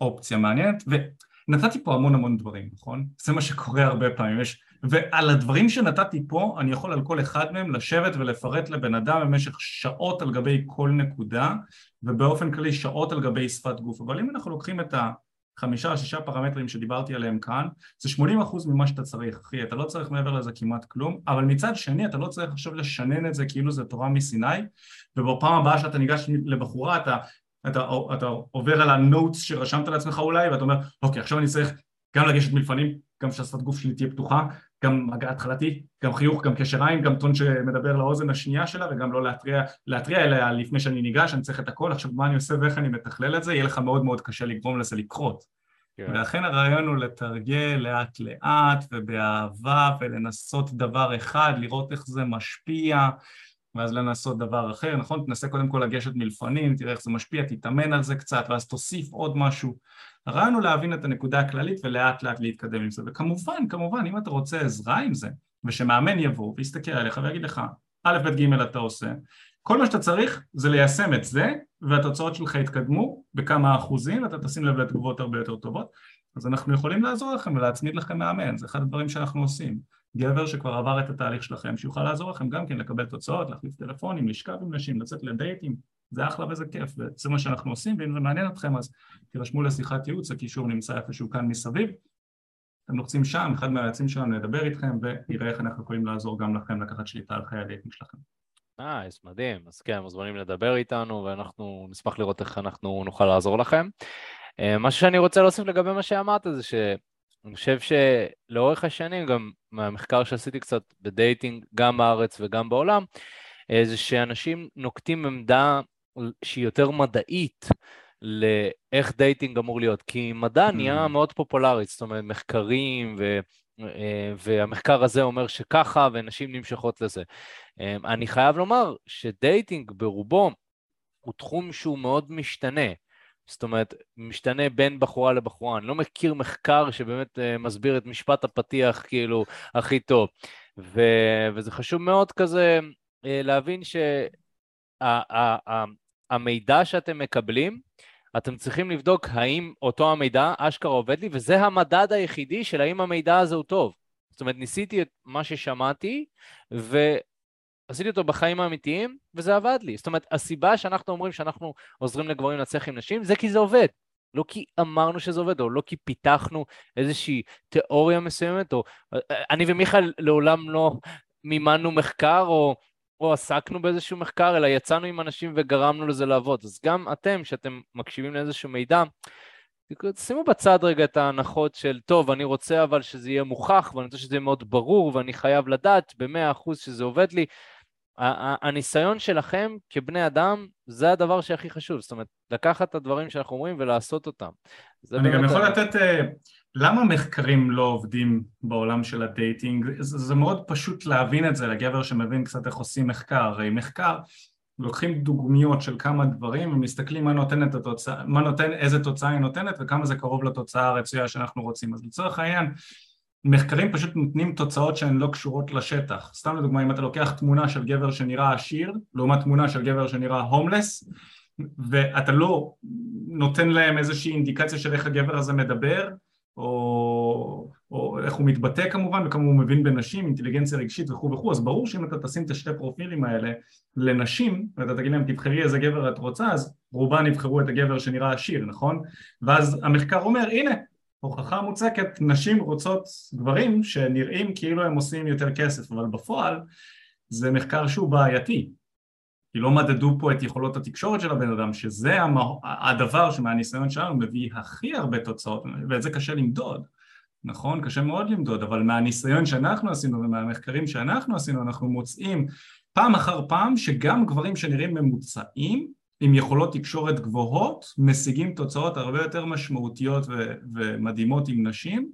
אופציה מעניינת, ונתתי פה המון המון דברים, נכון? זה מה שקורה הרבה פעמים, יש, ועל הדברים שנתתי פה אני יכול על כל אחד מהם לשבת ולפרט לבן אדם במשך שעות על גבי כל נקודה ובאופן כללי שעות על גבי שפת גוף, אבל אם אנחנו לוקחים את ה... חמישה שישה פרמטרים שדיברתי עליהם כאן, זה 80% אחוז ממה שאתה צריך, אחי, אתה לא צריך מעבר לזה כמעט כלום, אבל מצד שני אתה לא צריך עכשיו לשנן את זה כאילו זה תורה מסיני, ובפעם הבאה שאתה ניגש לבחורה אתה, אתה, אתה עובר על ה notes שרשמת לעצמך אולי, ואתה אומר, אוקיי, עכשיו אני צריך גם לגשת מלפנים, גם שהשפת גוף שלי תהיה פתוחה, גם מגע התחלתי, גם חיוך, גם קשר עין, גם טון שמדבר לאוזן השנייה שלה וגם לא להתריע, להתריע אליה לפני שאני ניגש, אני צריך את הכל, עכשיו מה אני עושה ואיך אני מתכלל את זה, יהיה לך מאוד מאוד קשה לגרום לזה לקרות. כן. ולכן הרעיון הוא לתרגל לאט לאט ובאהבה ולנסות דבר אחד, לראות איך זה משפיע ואז לנסות דבר אחר, נכון? תנסה קודם כל לגשת מלפנים, תראה איך זה משפיע, תתאמן על זה קצת ואז תוסיף עוד משהו. הרעיון הוא להבין את הנקודה הכללית ולאט לאט להתקדם עם זה. וכמובן, כמובן, אם אתה רוצה עזרה עם זה ושמאמן יבוא ויסתכל עליך ויגיד לך א', ב', ג' אתה עושה כל מה שאתה צריך זה ליישם את זה והתוצאות שלך יתקדמו בכמה אחוזים ואתה תשים לב לתגובות הרבה יותר טובות אז אנחנו יכולים לעזור לכם ולהצמיד לכם מאמן, זה אחד הדברים שאנחנו עושים גבר שכבר עבר את התהליך שלכם שיוכל לעזור לכם גם כן לקבל תוצאות, להחליף טלפונים, לשכב עם נשים, לצאת לדייטים זה אחלה וזה כיף, וזה מה שאנחנו עושים, ואם זה מעניין אתכם אז תירשמו לשיחת ייעוץ, הקישור נמצא איפשהו כאן מסביב. אתם לוחצים שם, אחד מהיועצים שלנו ידבר איתכם ויראה איך אנחנו יכולים לעזור גם לכם לקחת שליטה על חיי הדייטים שלכם. Nice, מדהים. אז כן, מוזמנים לדבר איתנו, ואנחנו נשמח לראות איך אנחנו נוכל לעזור לכם. אה, מה שאני רוצה להוסיף לגבי מה שאמרת זה שאני חושב שלאורך השנים, גם מהמחקר שעשיתי קצת ב dating, גם בארץ וגם בעולם, אה, זה שאנשים נוקטים עמדה שהיא יותר מדעית לאיך dating אמור להיות, כי מדע נהיה mm. מאוד פופולרי, זאת אומרת מחקרים ו... אה, והמחקר הזה אומר שככה, ונשים נמשכות לזה. אני חייב לומר ש dating ברובו הוא תחום שהוא מאוד משתנה. זאת אומרת, משתנה בין בחורה לבחורה. אני לא מכיר מחקר שבאמת uh, מסביר את משפט הפתיח כאילו הכי טוב. ו, וזה חשוב מאוד כזה uh, להבין שהמידע שה, שאתם מקבלים, אתם צריכים לבדוק האם אותו המידע אשכרה עובד לי, וזה המדד היחידי של האם המידע הזה הוא טוב. זאת אומרת, ניסיתי את מה ששמעתי, ו... עשיתי אותו בחיים האמיתיים, וזה עבד לי. זאת אומרת, הסיבה שאנחנו אומרים שאנחנו עוזרים לגברים לצליח עם נשים, זה כי זה עובד. לא כי אמרנו שזה עובד, או לא כי פיתחנו איזושהי תיאוריה מסוימת, או אני ומיכאל לעולם לא מימנו מחקר, או, או עסקנו באיזשהו מחקר, אלא יצאנו עם אנשים וגרמנו לזה לעבוד. אז גם אתם, שאתם מקשיבים לאיזשהו מידע, שימו בצד רגע את ההנחות של, טוב, אני רוצה אבל שזה יהיה מוכח, ואני רוצה שזה יהיה מאוד ברור, ואני חייב לדעת במאה אחוז שזה עובד לי. הניסיון שלכם כבני אדם זה הדבר שהכי חשוב, זאת אומרת, לקחת את הדברים שאנחנו אומרים ולעשות אותם. אני גם יכול לתת, אה, למה מחקרים לא עובדים בעולם של ה dating? זה, זה מאוד פשוט להבין את זה לגבר שמבין קצת איך עושים מחקר, הרי מחקר לוקחים דוגמיות של כמה דברים ומסתכלים מה נותן, את התוצאה, מה נותן, איזה תוצאה היא נותנת וכמה זה קרוב לתוצאה הרצויה שאנחנו רוצים. אז לצורך העניין מחקרים פשוט נותנים תוצאות שהן לא קשורות לשטח. סתם לדוגמה, אם אתה לוקח תמונה של גבר שנראה עשיר, לעומת תמונה של גבר שנראה הומלס, ואתה לא נותן להם איזושהי אינדיקציה של איך הגבר הזה מדבר, או, או איך הוא מתבטא כמובן, וכמה הוא מבין בנשים, אינטליגנציה רגשית וכו' וכו', אז ברור שאם אתה תשים את השתי פרופילים האלה לנשים, ואתה תגיד להם תבחרי איזה גבר את רוצה, אז רובן יבחרו את הגבר שנראה עשיר, נכון? ואז המחקר אומר, הנה, הוכחה מוצקת, נשים רוצות גברים שנראים כאילו הם עושים יותר כסף, אבל בפועל זה מחקר שהוא בעייתי, כי לא מדדו פה את יכולות התקשורת של הבן אדם, שזה המה, הדבר שמהניסיון שלנו מביא הכי הרבה תוצאות, ואת זה קשה למדוד, נכון? קשה מאוד למדוד, אבל מהניסיון שאנחנו עשינו ומהמחקרים שאנחנו עשינו, אנחנו מוצאים פעם אחר פעם שגם גברים שנראים ממוצעים עם יכולות תקשורת גבוהות משיגים תוצאות הרבה יותר משמעותיות ו- ומדהימות עם נשים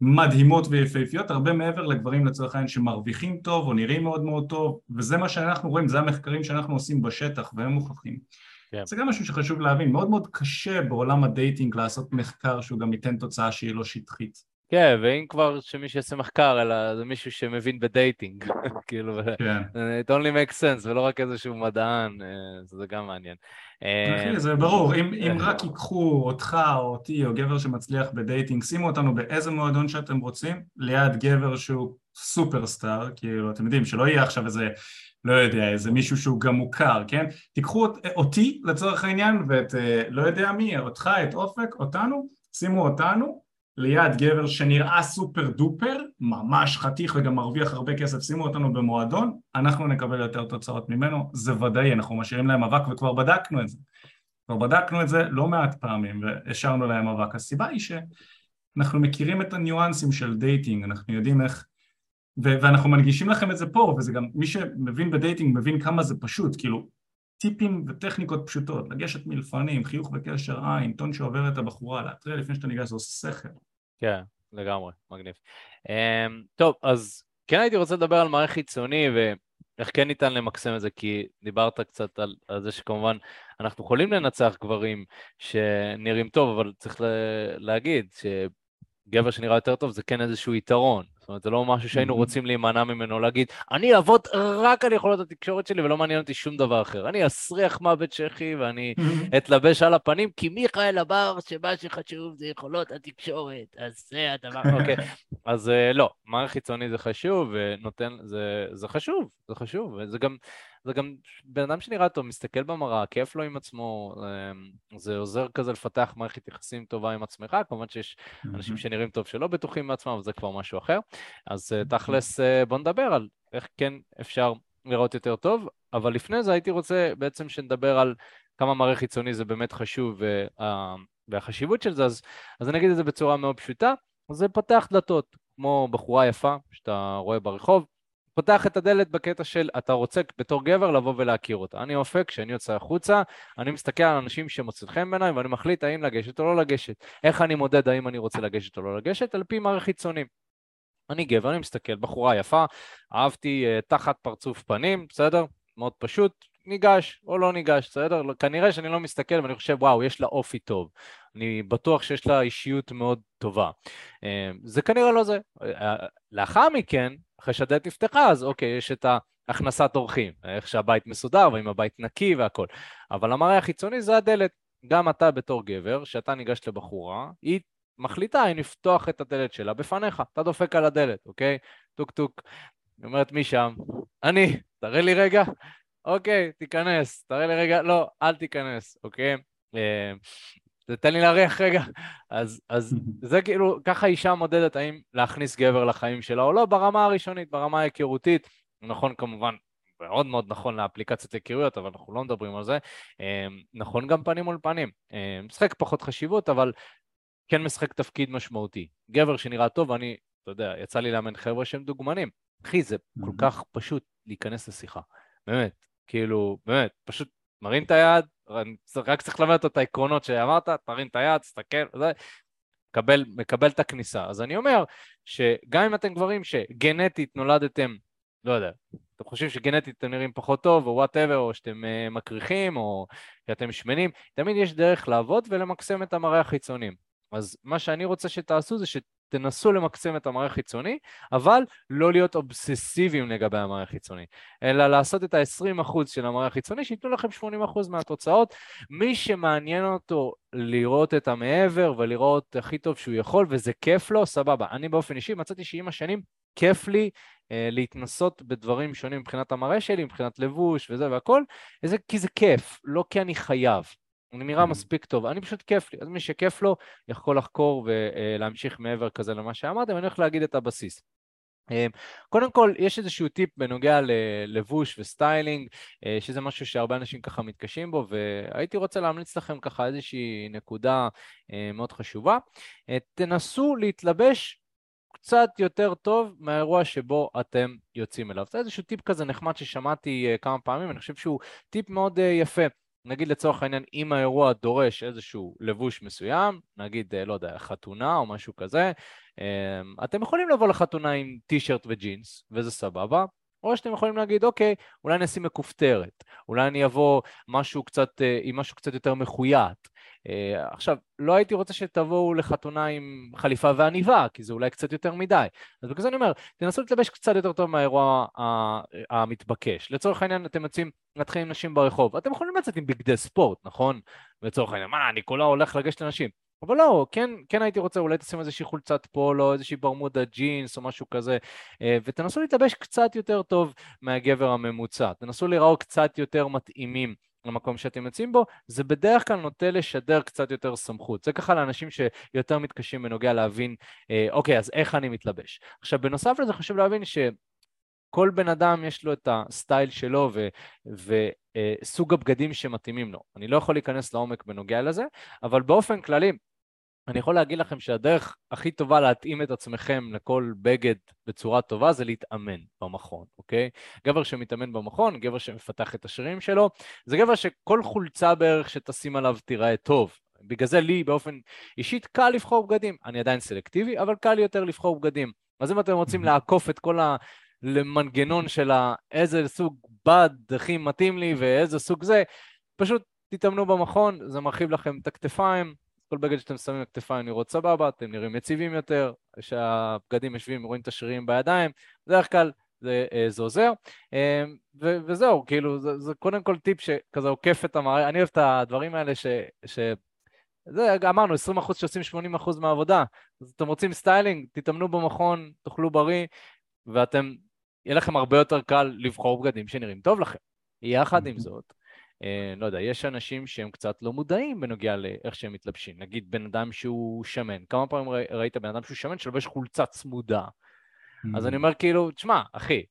מדהימות ויפהפיות הרבה מעבר לגברים לצורך העניין שמרוויחים טוב או נראים מאוד מאוד טוב וזה מה שאנחנו רואים, זה המחקרים שאנחנו עושים בשטח והם מוכחים כן. זה גם משהו שחשוב להבין, מאוד מאוד קשה בעולם ה dating לעשות מחקר שהוא גם ייתן תוצאה שהיא לא שטחית כן, ואם כבר שמי שיעשה מחקר, אלא זה מישהו שמבין ב dating, כאילו, כן. it only makes sense, ולא רק איזשהו מדען, אה, זה גם מעניין. אחי, אה, זה ברור, אם, אם רק ייקחו אותך או אותי או גבר שמצליח ב dating, שימו אותנו באיזה מועדון שאתם רוצים, ליד גבר שהוא סופרסטאר, כאילו, אתם יודעים, שלא יהיה עכשיו איזה, לא יודע, איזה מישהו שהוא גם מוכר, כן? תיקחו אותי לצורך העניין, ואת, אה, לא יודע מי, אותך, את אופק, אותנו, שימו אותנו, ליד גבר שנראה super duper, ממש חתיך וגם מרוויח הרבה כסף, שימו אותנו במועדון, אנחנו נקבל יותר תוצאות ממנו, זה ודאי, אנחנו משאירים להם אבק וכבר בדקנו את זה. כבר בדקנו את זה לא מעט פעמים והשארנו להם אבק. הסיבה היא שאנחנו מכירים את הניואנסים של dating, אנחנו יודעים איך... ו- ואנחנו מנגישים לכם את זה פה, וזה גם, מי שמבין ב dating מבין כמה זה פשוט, כאילו טיפים וטכניקות פשוטות, לגשת מלפנים, חיוך בקשר עין, טון שעובר את הבחורה, להתריע לפני שאתה ניגש, זה עושה שכל. כן, לגמרי, מגניב. Um, טוב, אז כן הייתי רוצה לדבר על מראה חיצוני ואיך כן ניתן למקסם את זה, כי דיברת קצת על, על זה שכמובן אנחנו יכולים לנצח גברים שנראים טוב, אבל צריך להגיד שגבר שנראה יותר טוב זה כן איזשהו יתרון. זאת אומרת, זה לא משהו שהיינו. רוצים להימנע ממנו, להגיד, אני אעבוד רק על יכולות התקשורת שלי ולא מעניין אותי שום דבר אחר. אני אסריח מוות צ'כי ואני. אתלבש על הפנים, כי מיכאל אמר שמה שחשוב זה יכולות התקשורת, אז זה הדבר, אוקיי. אז אה, לא, מערכת חיצוני זה חשוב, ונותן, זה, זה חשוב, זה חשוב, וזה גם... זה גם בן אדם שנראה טוב, מסתכל במראה, כיף לו עם עצמו, אמ, זה עוזר כזה לפתח מערכת יחסים טובה עם עצמך, כמובן שיש אנשים שנראים טוב שלא בטוחים בעצמם, אבל זה כבר משהו אחר. אז אה, תכלס, אה, בוא נדבר על איך כן אפשר לראות יותר טוב, אבל לפני זה הייתי רוצה בעצם שנדבר על כמה מראה חיצוני זה באמת חשוב וה, והחשיבות של זה, אז, אז אני אגיד את זה בצורה מאוד פשוטה, זה פותח דלתות, כמו בחורה יפה שאתה רואה ברחוב, פותח את הדלת בקטע של אתה רוצה בתור גבר לבוא ולהכיר אותה. אני אופק, כשאני יוצא החוצה, אני מסתכל על אנשים שמוצאים חן בעיניי ואני מחליט האם לגשת או לא לגשת. איך אני מודד האם אני רוצה לגשת או לא לגשת? על פי מערכת חיצונים. אני גבר, אני מסתכל, בחורה יפה, אהבתי uh, תחת פרצוף פנים, בסדר? מאוד פשוט, ניגש או לא ניגש, בסדר? כנראה שאני לא מסתכל ואני חושב, וואו, יש לה אופי טוב. אני בטוח שיש לה אישיות מאוד טובה. אה, זה כנראה לא זה. אה, לאחר מכן, אחרי שהדלת נפתחה, אז אוקיי, יש את הכנסת אורחים, איך שהבית מסודר ואם הבית נקי והכל. אבל המראה החיצוני זה הדלת. גם אתה בתור גבר, שאתה ניגש לבחורה, היא מחליטה אם לפתוח את הדלת שלה בפניך, אתה דופק על הדלת, אוקיי? טוק טוק. היא אומרת, מי שם? אני, תראה לי רגע. אוקיי, תיכנס, תראה לי רגע, לא, אל תיכנס, אוקיי? תן לי להריח רגע. אז, אז זה כאילו, ככה אישה מודדת האם להכניס גבר לחיים שלה או לא, ברמה הראשונית, ברמה ההיכרותית. נכון כמובן, מאוד מאוד נכון לאפליקציית היכרויות, אבל אנחנו לא מדברים על זה. אה, נכון גם פנים מול פנים. אה, משחק פחות חשיבות, אבל כן משחק תפקיד משמעותי. גבר שנראה טוב, אני, אתה יודע, יצא לי לאמן חבר'ה שהם דוגמנים. אחי, זה כל כך פשוט להיכנס לשיחה. באמת, כאילו, באמת, פשוט מרים את היד, רק צריך ללמד אותו את העקרונות שאמרת, תרים את היד, תסתכל, זה, מקבל, מקבל את הכניסה. אז אני אומר שגם אם אתם גברים שגנטית נולדתם, לא יודע, אתם חושבים שגנטית אתם נראים פחות טוב, או וואטאבר, או שאתם uh, מקריחים, או שאתם שמנים, תמיד יש דרך לעבוד ולמקסם את המראה החיצונים. אז מה שאני רוצה שתעשו זה שתנסו למקסם את המראה החיצוני, אבל לא להיות אובססיביים לגבי המראה החיצוני, אלא לעשות את ה-20% של המראה החיצוני, שייתנו לכם 80% מהתוצאות. מי שמעניין אותו לראות את המעבר ולראות הכי טוב שהוא יכול, וזה כיף לו, סבבה. אני באופן אישי מצאתי שעם השנים כיף לי אה, להתנסות בדברים שונים מבחינת המראה שלי, מבחינת לבוש וזה והכל, וזה כי זה כיף, לא כי אני חייב. אני נראה. מספיק טוב, אני פשוט כיף לי, אז מי שכיף לו יכול לחקור ולהמשיך מעבר כזה למה שאמרתם, אני הולך להגיד את הבסיס. אמ, קודם כל, יש איזשהו טיפ בנוגע ללבוש וסטיילינג, אה, שזה משהו שהרבה אנשים ככה מתקשים בו, והייתי רוצה להמליץ לכם ככה איזושהי נקודה אה, מאוד חשובה. אה, תנסו להתלבש קצת יותר טוב מהאירוע שבו אתם יוצאים אליו. זה איזשהו טיפ כזה נחמד ששמעתי כמה פעמים, אני חושב שהוא טיפ מאוד יפה. נגיד לצורך העניין, אם האירוע דורש איזשהו לבוש מסוים, נגיד, אה, לא יודע, חתונה או משהו כזה, אמ, אתם יכולים לבוא לחתונה עם טישרט וג'ינס, וזה סבבה, או שאתם יכולים להגיד, אוקיי, אולי נשים מכופתרת, אולי אני אבוא משהו קצת, אה, עם משהו קצת יותר מחויית, עכשיו, לא הייתי רוצה שתבואו לחתונה עם חליפה ועניבה, כי זה אולי קצת יותר מדי. אז בגלל זה אני אומר, תנסו להתלבש קצת יותר טוב מהאירוע המתבקש. לצורך העניין, אתם יוצאים להתחיל עם נשים ברחוב. אתם יכולים לצאת עם בגדי ספורט, נכון? לצורך העניין, מה, אני כולה הולך לגשת לנשים. אבל לא, כן, כן הייתי רוצה, אולי תשים איזושהי חולצת פולו, איזושהי ברמודה ג'ינס או משהו כזה, אה, ותנסו להתלבש קצת יותר טוב מהגבר הממוצע. תנסו להיראות קצת יותר מתאימים למקום שאתם יוצאים בו, זה בדרך כלל נוטה לשדר קצת יותר סמכות. זה ככה לאנשים שיותר מתקשים בנוגע להבין, אה, אוקיי, אז איך אני מתלבש. עכשיו, בנוסף לזה חשוב להבין ש... כל בן אדם יש לו את הסטייל שלו וסוג אה, הבגדים שמתאימים לו. אני לא יכול להיכנס לעומק בנוגע לזה, אבל באופן כללי, אני יכול להגיד לכם שהדרך הכי טובה להתאים את עצמכם לכל בגד בצורה טובה זה להתאמן במכון, אוקיי? גבר שמתאמן במכון, גבר שמפתח את השרירים שלו, זה גבר שכל חולצה בערך שתשים עליו תיראה טוב. בגלל זה לי באופן אישית קל לבחור בגדים. אני עדיין סלקטיבי, אבל קל לי יותר לבחור בגדים. אז אם אתם רוצים לעקוף את כל ה... למנגנון של איזה סוג בד הכי מתאים לי ואיזה סוג זה, פשוט תתאמנו במכון, זה מרחיב לכם את הכתפיים, כל בגד שאתם שמים בכתפיים נראות סבבה, אתם נראים יציבים יותר, שהבגדים יושבים, רואים את השרירים בידיים, בדרך כלל זה, אה, זה עוזר. אה, ו, וזהו, כאילו, זה, זה קודם כל טיפ שכזה עוקף את המראה, אני אוהב את הדברים האלה ש... ש זה אמרנו, 20% שעושים 80% מהעבודה. אז אתם רוצים סטיילינג, תתאמנו במכון, תאכלו בריא, ואתם, יהיה לכם הרבה יותר קל לבחור בגדים שנראים טוב לכם. יחד עם זאת, אה, לא יודע, יש אנשים שהם קצת לא מודעים בנוגע לאיך שהם מתלבשים. נגיד בן אדם שהוא שמן, כמה פעמים ראית בן אדם שהוא שמן שלובש חולצה צמודה? אז אני אומר כאילו, תשמע, אחי,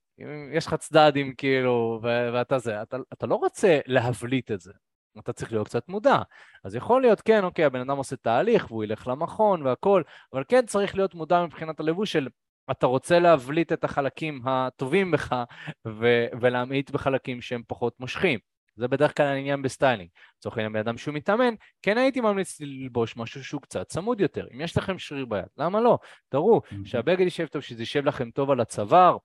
יש לך צדדים כאילו, ואתה זה, אתה, אתה לא רוצה להבליט את זה. אתה צריך להיות קצת מודע. אז יכול להיות, כן, אוקיי, הבן אדם עושה תהליך והוא ילך למכון והכול, אבל כן צריך להיות מודע מבחינת הלבוש של אתה רוצה להבליט את החלקים הטובים בך ו- ולהמעיט בחלקים שהם פחות מושכים. זה בדרך כלל העניין בסטיילינג. לצורך העניין בן אדם שהוא מתאמן, כן הייתי ממליץ ללבוש משהו שהוא קצת צמוד יותר. אם יש לכם שריר ביד, למה לא? תראו שהבגד יישב טוב, שזה יישב לכם טוב על הצוואר,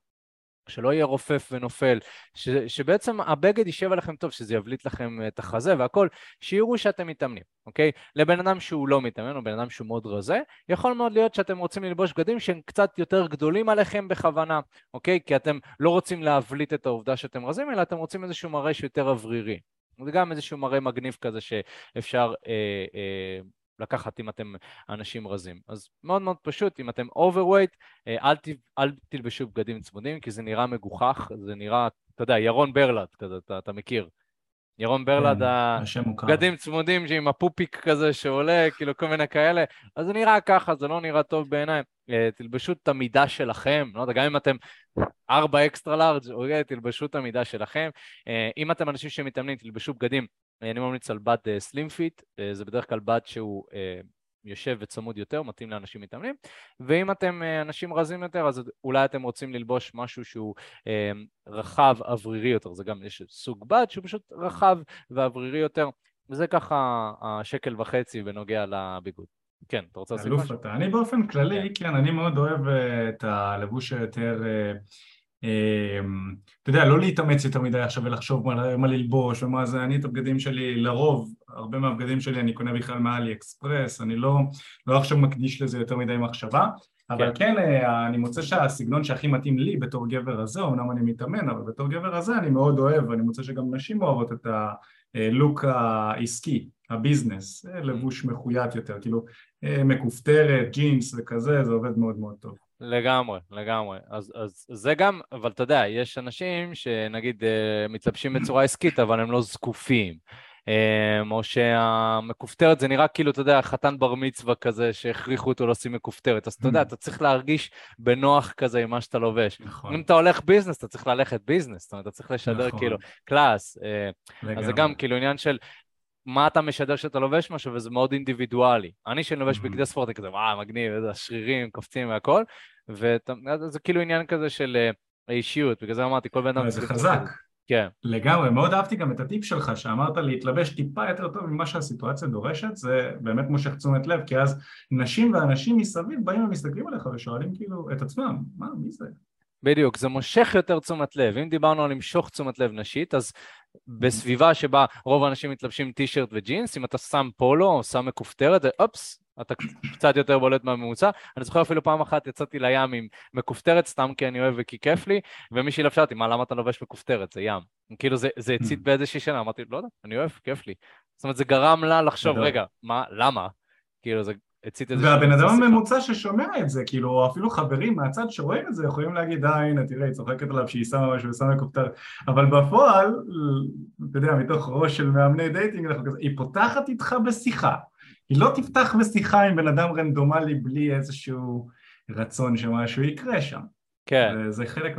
שלא יהיה רופף ונופל, ש, שבעצם הבגד יישב עליכם טוב, שזה יבליט לכם את החזה והכל, שיראו שאתם מתאמנים, אוקיי? לבן אדם שהוא לא מתאמן, או בן אדם שהוא מאוד רזה, יכול מאוד להיות שאתם רוצים ללבוש בגדים שהם קצת יותר גדולים עליכם בכוונה, אוקיי? כי אתם לא רוצים להבליט את העובדה שאתם רזים, אלא אתם רוצים איזשהו מראה שיותר אוורירי. זה גם איזשהו מראה מגניב כזה שאפשר אה, אה, לקחת אם אתם אנשים רזים. אז מאוד מאוד פשוט, אם אתם overweight, אה, אל, ת, אל תלבשו בגדים צמודים, כי זה נראה מגוחך, זה נראה, אתה יודע, ירון ברלד כזה, אתה, אתה מכיר. ירון ברלד, כן, הבגדים צמודים שעם הפופיק כזה שעולה, כאילו כל מיני כאלה, אז זה נראה ככה, זה לא נראה טוב בעיניי. אה, תלבשו את המידה שלכם, לא יודע, גם אם אתם ארבע extra large, אוקיי, תלבשו את המידה שלכם. אה, אם אתם אנשים שמתאמנים, תלבשו בגדים אני ממליץ על בד slim fit, אה, זה בדרך כלל בד שהוא אה, יושב וצמוד יותר, מתאים לאנשים מתאמנים, ואם אתם אה, אנשים רזים יותר, אז אולי אתם רוצים ללבוש משהו שהוא רחב, אוורירי יותר, זה גם, יש סוג בד שהוא פשוט רחב ואוורירי יותר, וזה ככה השקל וחצי בנוגע לביגוד. כן, אתה רוצה להוסיף משהו? אלוף אתה. אני באופן כללי, כן. כן, אני מאוד אוהב את הלבוש היותר... אמ, אתה יודע, לא להתאמץ יותר מדי עכשיו ולחשוב מה, מה ללבוש ומה זה, אני את הבגדים שלי, לרוב, הרבה מהבגדים שלי אני קונה בכלל מאלי אקספרס, אני לא, לא עכשיו מקדיש לזה יותר מדי מחשבה, אבל כן. כן אה, אני מוצא שהסגנון שהכי מתאים לי בתור גבר הזה, אמנם אני מתאמן, אבל בתור גבר הזה אני מאוד אוהב, ואני מוצא שגם נשים אוהבות את הלוק העסקי, הביזנס, אה, לבוש מחויית יותר, כאילו אה, מכופתרת, ג'ינס וכזה, זה עובד מאוד מאוד טוב. לגמרי, לגמרי. אז, אז זה גם, אבל אתה יודע, יש אנשים שנגיד אה, מתלבשים בצורה עסקית, אבל הם לא זקופים. אה, או שהמכופתרת זה נראה כאילו, אתה יודע, חתן בר מצווה כזה שהכריחו אותו לשים מכופתרת. אז אתה יודע, אתה צריך להרגיש בנוח כזה עם מה שאתה לובש. נכון. אם אתה הולך business, אתה צריך ללכת business, זאת אומרת, אתה צריך לשדר נכון. כאילו class. לגמרי. אה, אז זה גם כאילו עניין של מה אתה משדר כשאתה לובש משהו, וזה מאוד אינדיבידואלי. אני שאני לובש בגדי ספורט, אני כזה, וואו, מגניב, איזה שרירים, קופצים והכל, וזה כאילו עניין כזה של אה, אישיות, בגלל זה אמרתי, כל בן אדם... זה חזק. כן. לגמרי, מאוד אהבתי גם את הטיפ שלך, שאמרת להתלבש טיפה יותר טוב ממה שהסיטואציה דורשת, זה באמת מושך תשומת לב, כי אז נשים ואנשים מסביב באים ומסתכלים עליך ושואלים כאילו את עצמם, מה, מי זה? בדיוק, זה מושך יותר תשומת לב. אם דיברנו על למשוך תשומת לב נשית, אז בסביבה שבה רוב האנשים מתלבשים טישרט וג'ינס, אם אתה שם פולו או שם מכופתרת, אופס, אתה קצת יותר בולט מהממוצע. אני זוכר אפילו פעם אחת יצאתי לים עם מכופתרת, סתם כי אני אוהב וכי כיף לי, ומישהי שאלה אותי, מה, למה אתה לובש מכופתרת? זה ים. כאילו זה, זה הצית mm. באיזושהי שנה, אמרתי, לא יודע, אני אוהב, כיף לי. זאת אומרת, זה גרם לה לחשוב, רגע, מה, למה? כאילו זה הצית איזה... והבן אדם הממוצע ששומע את זה, כאילו, אפילו חברים מהצד שרואים את זה, יכולים להגיד, אה, הנה, תראה, היא צוחקת עליו שהיא שמה משהו, היא שמה כופתר, אבל בפועל, אתה יודע, מתוך ראש של מאמני דייטינג, היא פותחת איתך בשיחה. היא לא תפתח בשיחה עם בן אדם רנדומלי בלי איזשהו רצון שמשהו יקרה שם. כן. זה חלק,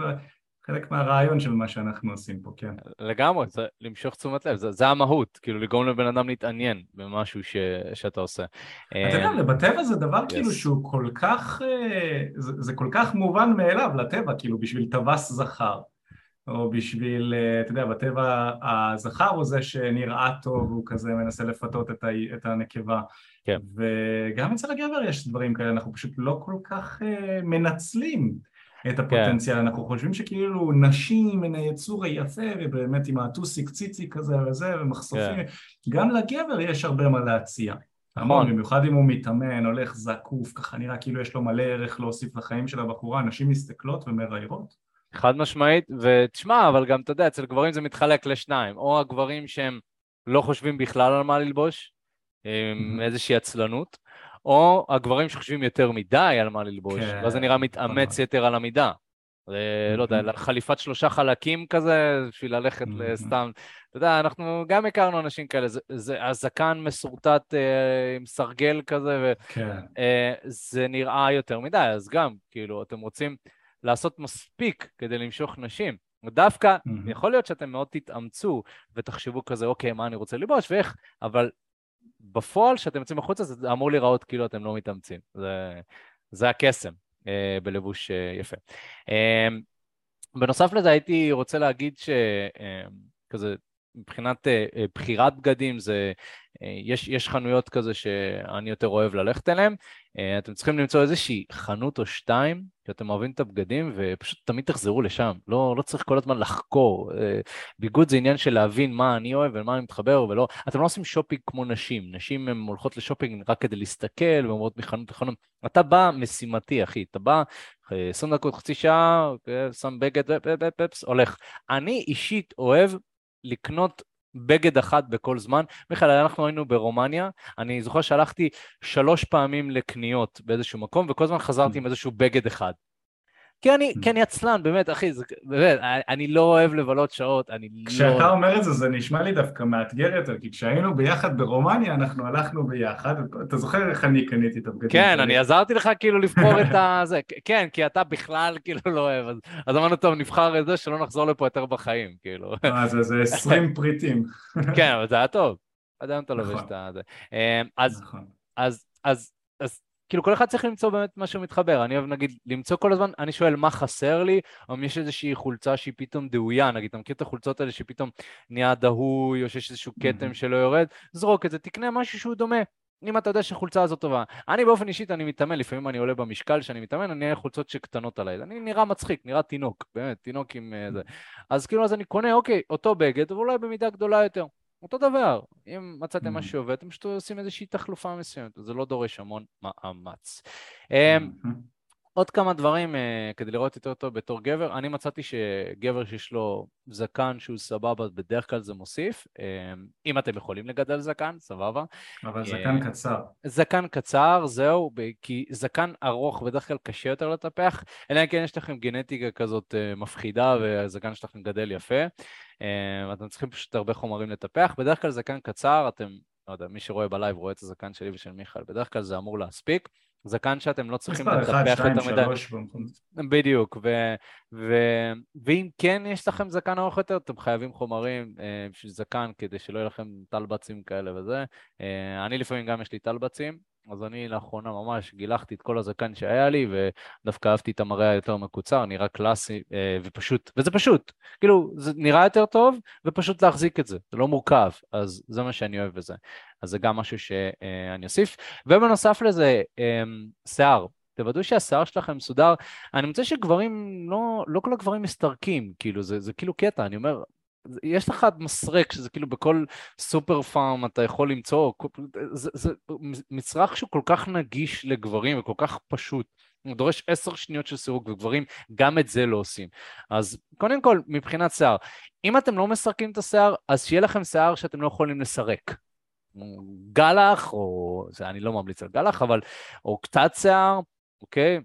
חלק מהרעיון של מה שאנחנו עושים פה, כן. לגמרי, זה למשוך תשומת לב, זה, זה המהות, כאילו לגרום לבן אדם להתעניין במשהו ש, שאתה עושה. אתה יודע, אה, בטבע זה דבר yes. כאילו שהוא כל כך, אה, זה, זה כל כך מובן מאליו לטבע, כאילו בשביל טווס זכר. או בשביל, אה, אתה יודע, בטבע הזכר הוא זה שנראה טוב, הוא כזה מנסה לפתות את, ה, את הנקבה. כן. וגם אצל הגבר יש דברים כאלה, אנחנו פשוט לא כל כך מנצלים את הפוטנציאל, כן. אנחנו חושבים שכאילו נשים הן היצור היפה ובאמת עם הטוסיק ציצי כזה וזה ומחשופים, כן. גם לגבר יש הרבה מה להציע. נכון. במיוחד אם הוא מתאמן, הולך זקוף, ככה נראה כאילו יש לו מלא ערך להוסיף לחיים של הבחורה, נשים מסתכלות ומראיירות. חד משמעית, ותשמע, אבל גם אתה יודע, אצל גברים זה מתחלק לשניים, או הגברים שהם לא חושבים בכלל על מה ללבוש, עם איזושהי עצלנות, או הגברים שחושבים יותר מדי על מה ללבוש, כן, ואז זה נראה מתאמץ יתר על המידה. לא יודע, חליפת שלושה חלקים כזה, בשביל ללכת לסתם, אתה יודע, אנחנו גם הכרנו אנשים כאלה, זה, זה הזקן מסורטט אה, עם סרגל כזה, וזה כן. אה, נראה יותר מדי, אז גם, כאילו, אתם רוצים, לעשות מספיק כדי למשוך נשים. דווקא. יכול להיות שאתם מאוד תתאמצו ותחשבו כזה, אוקיי, מה אני רוצה ללבוש ואיך, אבל בפועל, כשאתם יוצאים החוצה, זה אמור להיראות כאילו אתם לא מתאמצים. זה, זה הקסם אה, בלבוש אה, יפה. אה, בנוסף לזה, הייתי רוצה להגיד שכזה, אה, מבחינת אה, אה, בחירת בגדים, זה, אה, יש, יש חנויות כזה שאני יותר אוהב ללכת אליהן. אתם צריכים למצוא איזושהי חנות או שתיים, שאתם אוהבים את הבגדים, ופשוט תמיד תחזרו לשם. לא, לא צריך כל הזמן לחקור. ביגוד זה עניין של להבין מה אני אוהב ולמה אני מתחבר ולא... אתם לא עושים שופינג כמו נשים. נשים הן הולכות לשופינג רק כדי להסתכל, ועוברות מחנות לחנות. אתה בא משימתי, אחי. אתה בא 20 דקות, חצי שעה, שם בגד, הולך. אני אישית אוהב לקנות בגד אחד בכל זמן. מיכאל, אנחנו היינו ברומניה, אני זוכר שהלכתי שלוש פעמים לקניות באיזשהו מקום, וכל הזמן חזרתי עם איזשהו בגד אחד. כי אני, כי אני עצלן, באמת, אחי, זה, באמת, אני לא אוהב לבלות שעות, אני כשאתה לא... כשאתה אומר את זה, זה נשמע לי דווקא מאתגר יותר, כי כשהיינו ביחד ברומניה, אנחנו הלכנו ביחד, אתה זוכר איך אני קניתי את הבגדים כן, אני עזרתי לך כאילו לבחור את ה... זה, כן, כי אתה בכלל כאילו לא אוהב, אז, אז אמרנו, טוב, נבחר את זה, שלא נחזור לפה יותר בחיים, כאילו. אה, זה, זה 20 פריטים. כן, אבל זה היה טוב. עד היום אתה לובש נכון. את. אמ, אז, נכון. אז, אז, אז כאילו כל אחד צריך למצוא באמת מה שהוא מתחבר, אני אוהב נגיד למצוא כל הזמן, אני שואל מה חסר לי, או אם יש איזושהי חולצה שהיא פתאום דהויה, נגיד אתה מכיר את החולצות האלה שפתאום נהיה דהוי, או שיש איזשהו כתם שלא יורד, זרוק את זה, תקנה משהו שהוא דומה. אם אתה יודע שהחולצה הזאת טובה. אני באופן אישית, אני מתאמן, לפעמים אני עולה במשקל שאני מתאמן, אני אהיה חולצות שקטנות עליי. אני נראה מצחיק, נראה תינוק, באמת, תינוק עם אה, זה. אז כאילו, אז אני קונה, אוקיי, אותו בגד, ואולי במידה גדולה יותר. אותו דבר, אם מצאתם mm. משהו עובד, אתם פשוט עושים איזושהי תחלופה מסוימת, זה לא דורש המון מאמץ. עוד כמה דברים uh, כדי לראות יותר טוב בתור גבר, אני מצאתי שגבר שיש לו זקן שהוא סבבה, בדרך כלל זה מוסיף. Uh, אם אתם יכולים לגדל זקן, סבבה. אבל זקן uh, קצר. זקן קצר, זהו, כי זקן ארוך בדרך כלל קשה יותר לטפח, אלא אם כן יש לכם גנטיקה כזאת uh, מפחידה והזקן שלכם גדל יפה. Uh, אתם צריכים פשוט הרבה חומרים לטפח. בדרך כלל זקן קצר, אתם, לא יודע, מי שרואה בלייב רואה את הזקן שלי ושל מיכאל, בדרך כלל זה אמור להספיק. זקן שאתם לא צריכים לטפח יותר מדי. בדיוק, ו, ו, ואם כן יש לכם זקן ארוך יותר, אתם חייבים חומרים אה, בשביל זקן כדי שלא יהיו לכם טלבצים כאלה וזה. אה, אני לפעמים גם יש לי טלבצים, אז אני לאחרונה ממש גילחתי את כל הזקן שהיה לי, ודווקא אהבתי את המראה היותר מקוצר, נראה קלאסי אה, ופשוט, וזה פשוט, כאילו, זה נראה יותר טוב, ופשוט להחזיק את זה, זה לא מורכב, אז זה מה שאני אוהב בזה. אז זה גם משהו שאני אוסיף. ובנוסף לזה, אה, שיער. תוודאו שהשיער שלכם מסודר. אני מוצא שגברים, לא, לא כל הגברים מסתרקים, כאילו, זה, זה כאילו קטע, אני אומר, יש לך מסרק שזה כאילו בכל סופר פארם אתה יכול למצוא, זה, זה מצרך שהוא כל כך נגיש לגברים וכל כך פשוט. הוא דורש עשר שניות של סירוק וגברים גם את זה לא עושים. אז קודם כל מבחינת שיער, אם אתם לא מסרקים את השיער אז שיהיה לכם שיער שאתם לא יכולים לסרק. גלח או, זה אני לא ממליץ על גלח אבל, או קצת שיער, אוקיי?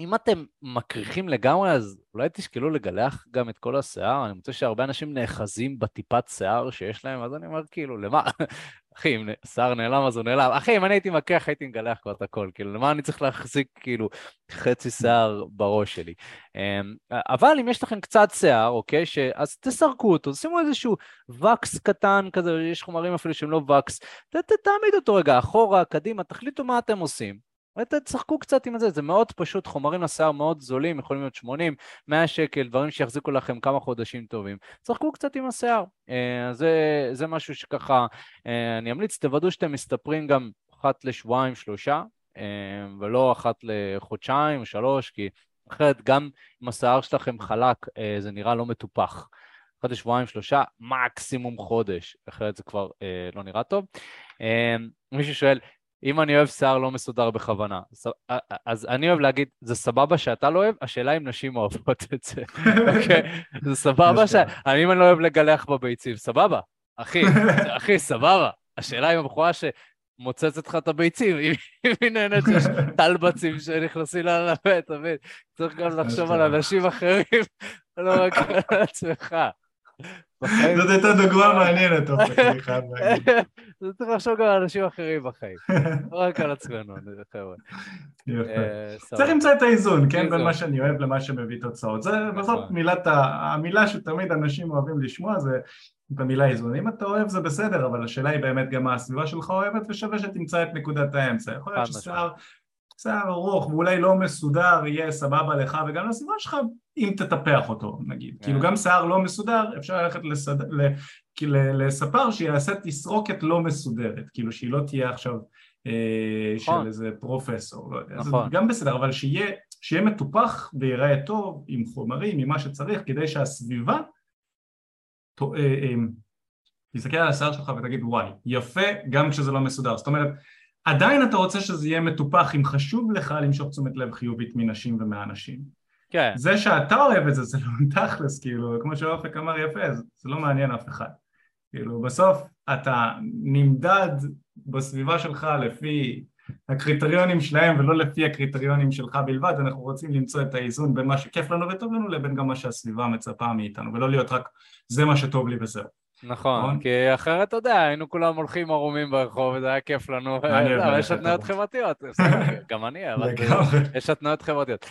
אם אתם מקריחים לגמרי, אז אולי תשקלו לגלח גם את כל השיער. אני מוצא שהרבה אנשים נאחזים בטיפת שיער שיש להם, אז אני אומר, כאילו, למה? אחי, אם שיער נעלם אז הוא נעלם. אחי, אם אני הייתי מקריח, הייתי מגלח כבר את הכל. כאילו, למה אני צריך להחזיק, כאילו, חצי שיער בראש שלי? אמ, אבל אם יש לכם קצת שיער, אוקיי, ש... אז תסרקו אותו, שימו איזשהו וקס קטן כזה, יש חומרים אפילו שהם לא וקס, ת, תעמיד אותו רגע אחורה, קדימה, תחליטו מה אתם עושים. תשחקו קצת עם זה, זה מאוד פשוט, חומרים לשיער מאוד זולים, יכולים להיות 80, 100 שקל, דברים שיחזיקו לכם כמה חודשים טובים. תשחקו קצת עם השיער, אה, זה, זה משהו שככה אה, אני אמליץ, תוודאו שאתם מסתפרים גם אחת לשבועיים, שלושה, אה, ולא אחת לחודשיים שלוש, כי אחרת גם אם השיער שלכם חלק, זה נראה לא מטופח. אחת לשבועיים, שלושה, מקסימום חודש, אחרת זה כבר לא נראה טוב. מישהו שואל, אם אני אוהב שיער לא מסודר בכוונה, אז אני אוהב להגיד, זה סבבה שאתה לא אוהב, השאלה אם נשים אוהבות את זה, אוקיי? זה סבבה ש... אם אני לא אוהב לגלח בביצים, סבבה, אחי, אחי, סבבה. השאלה אם הבחורה שמוצצת לך את הביצים, אם היא נהנית שיש טלבצים שנכנסים לה לפה, אתה מבין? צריך גם לחשוב על אנשים אחרים, לא רק על עצמך. זאת הייתה דוגמה מעניינת, אני חייב להגיד. זה צריך לחשוב גם על אנשים אחרים בחיים, לא רק על עצמנו, חבר'ה. יפה. אה. צריך למצוא את האיזון, כן. בין מה שאני אוהב למה שמביא תוצאות. זה נכון. בסוף המילה שתמיד אנשים אוהבים לשמוע זה את המילה איזון. אם אתה אוהב זה בסדר, אבל השאלה היא באמת גם מה הסביבה שלך אוהבת, ושווה שתמצא את נקודת האמצע. יכול להיות ששיער שיער ארוך ואולי לא מסודר יהיה סבבה לך וגם לסביבה שלך אם תטפח אותו נגיד. כן. כאילו גם שיער לא מסודר אפשר ללכת לסד... ל... לספר שיעשה תסרוקת לא מסודרת, כאילו שהיא לא תהיה עכשיו אה, נכון. של איזה פרופסור, לא יודע, נכון. גם בסדר, אבל שיהיה, שיהיה מטופח וייראה טוב עם חומרים, עם מה שצריך, כדי שהסביבה אה, אה, תסתכל על השיער שלך ותגיד וואי, יפה גם כשזה לא מסודר, זאת אומרת עדיין אתה רוצה שזה יהיה מטופח אם חשוב לך למשוך תשומת לב חיובית מנשים ומאנשים כן, זה שאתה אוהב את זה, זה לא תכלס, כאילו, כמו שאופק אמר יפה, זה, זה לא מעניין אף אחד. כאילו, בסוף אתה נמדד בסביבה שלך לפי הקריטריונים שלהם ולא לפי הקריטריונים שלך בלבד, אנחנו רוצים למצוא את האיזון בין מה שכיף לנו וטוב לנו לבין גם מה שהסביבה מצפה מאיתנו, ולא להיות רק זה מה שטוב לי וזהו. נכון, נכון? כי אחרת, אתה יודע, היינו כולם הולכים ערומים ברחוב, וזה היה כיף לנו, יש התניות. חברתיות, גם אני, אבל. יש התניות חברתיות.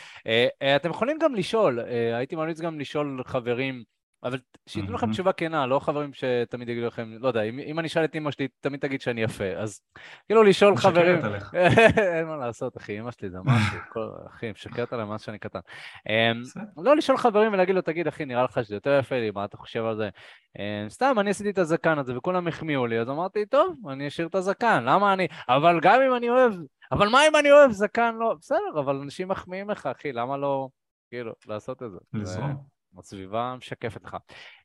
אתם יכולים גם לשאול, אה, הייתי ממליץ גם לשאול חברים, אבל שייתנו לכם. תשובה כנה, לא חברים שתמיד יגידו לכם, לא יודע, אם אם אני אשאל את אמא שלי, תמיד תגיד שאני יפה, אז כאילו לשאול חברים, משקרת עליך. אין מה לעשות, אחי, אמא שלי זה משהו, אחי, משקרת עליי מאז שאני קטן. אמ. לא לשאול חברים ולהגיד לו, תגיד, אחי, נראה לך שזה יותר יפה לי, מה אתה חושב על זה? אמ, סתם, אני עשיתי את הזקן הזה וכולם החמיאו לי, אז אמרתי, טוב, אני אשאיר את הזקן, למה אני... אבל גם אם אני אוהב, אבל מה אם אני אוהב זקן? לא, בסדר, אבל אנשים מחמיאים לך, אחי, למה לא, כאילו, לעשות את זה? לזרום. הסביבה משקפת לך.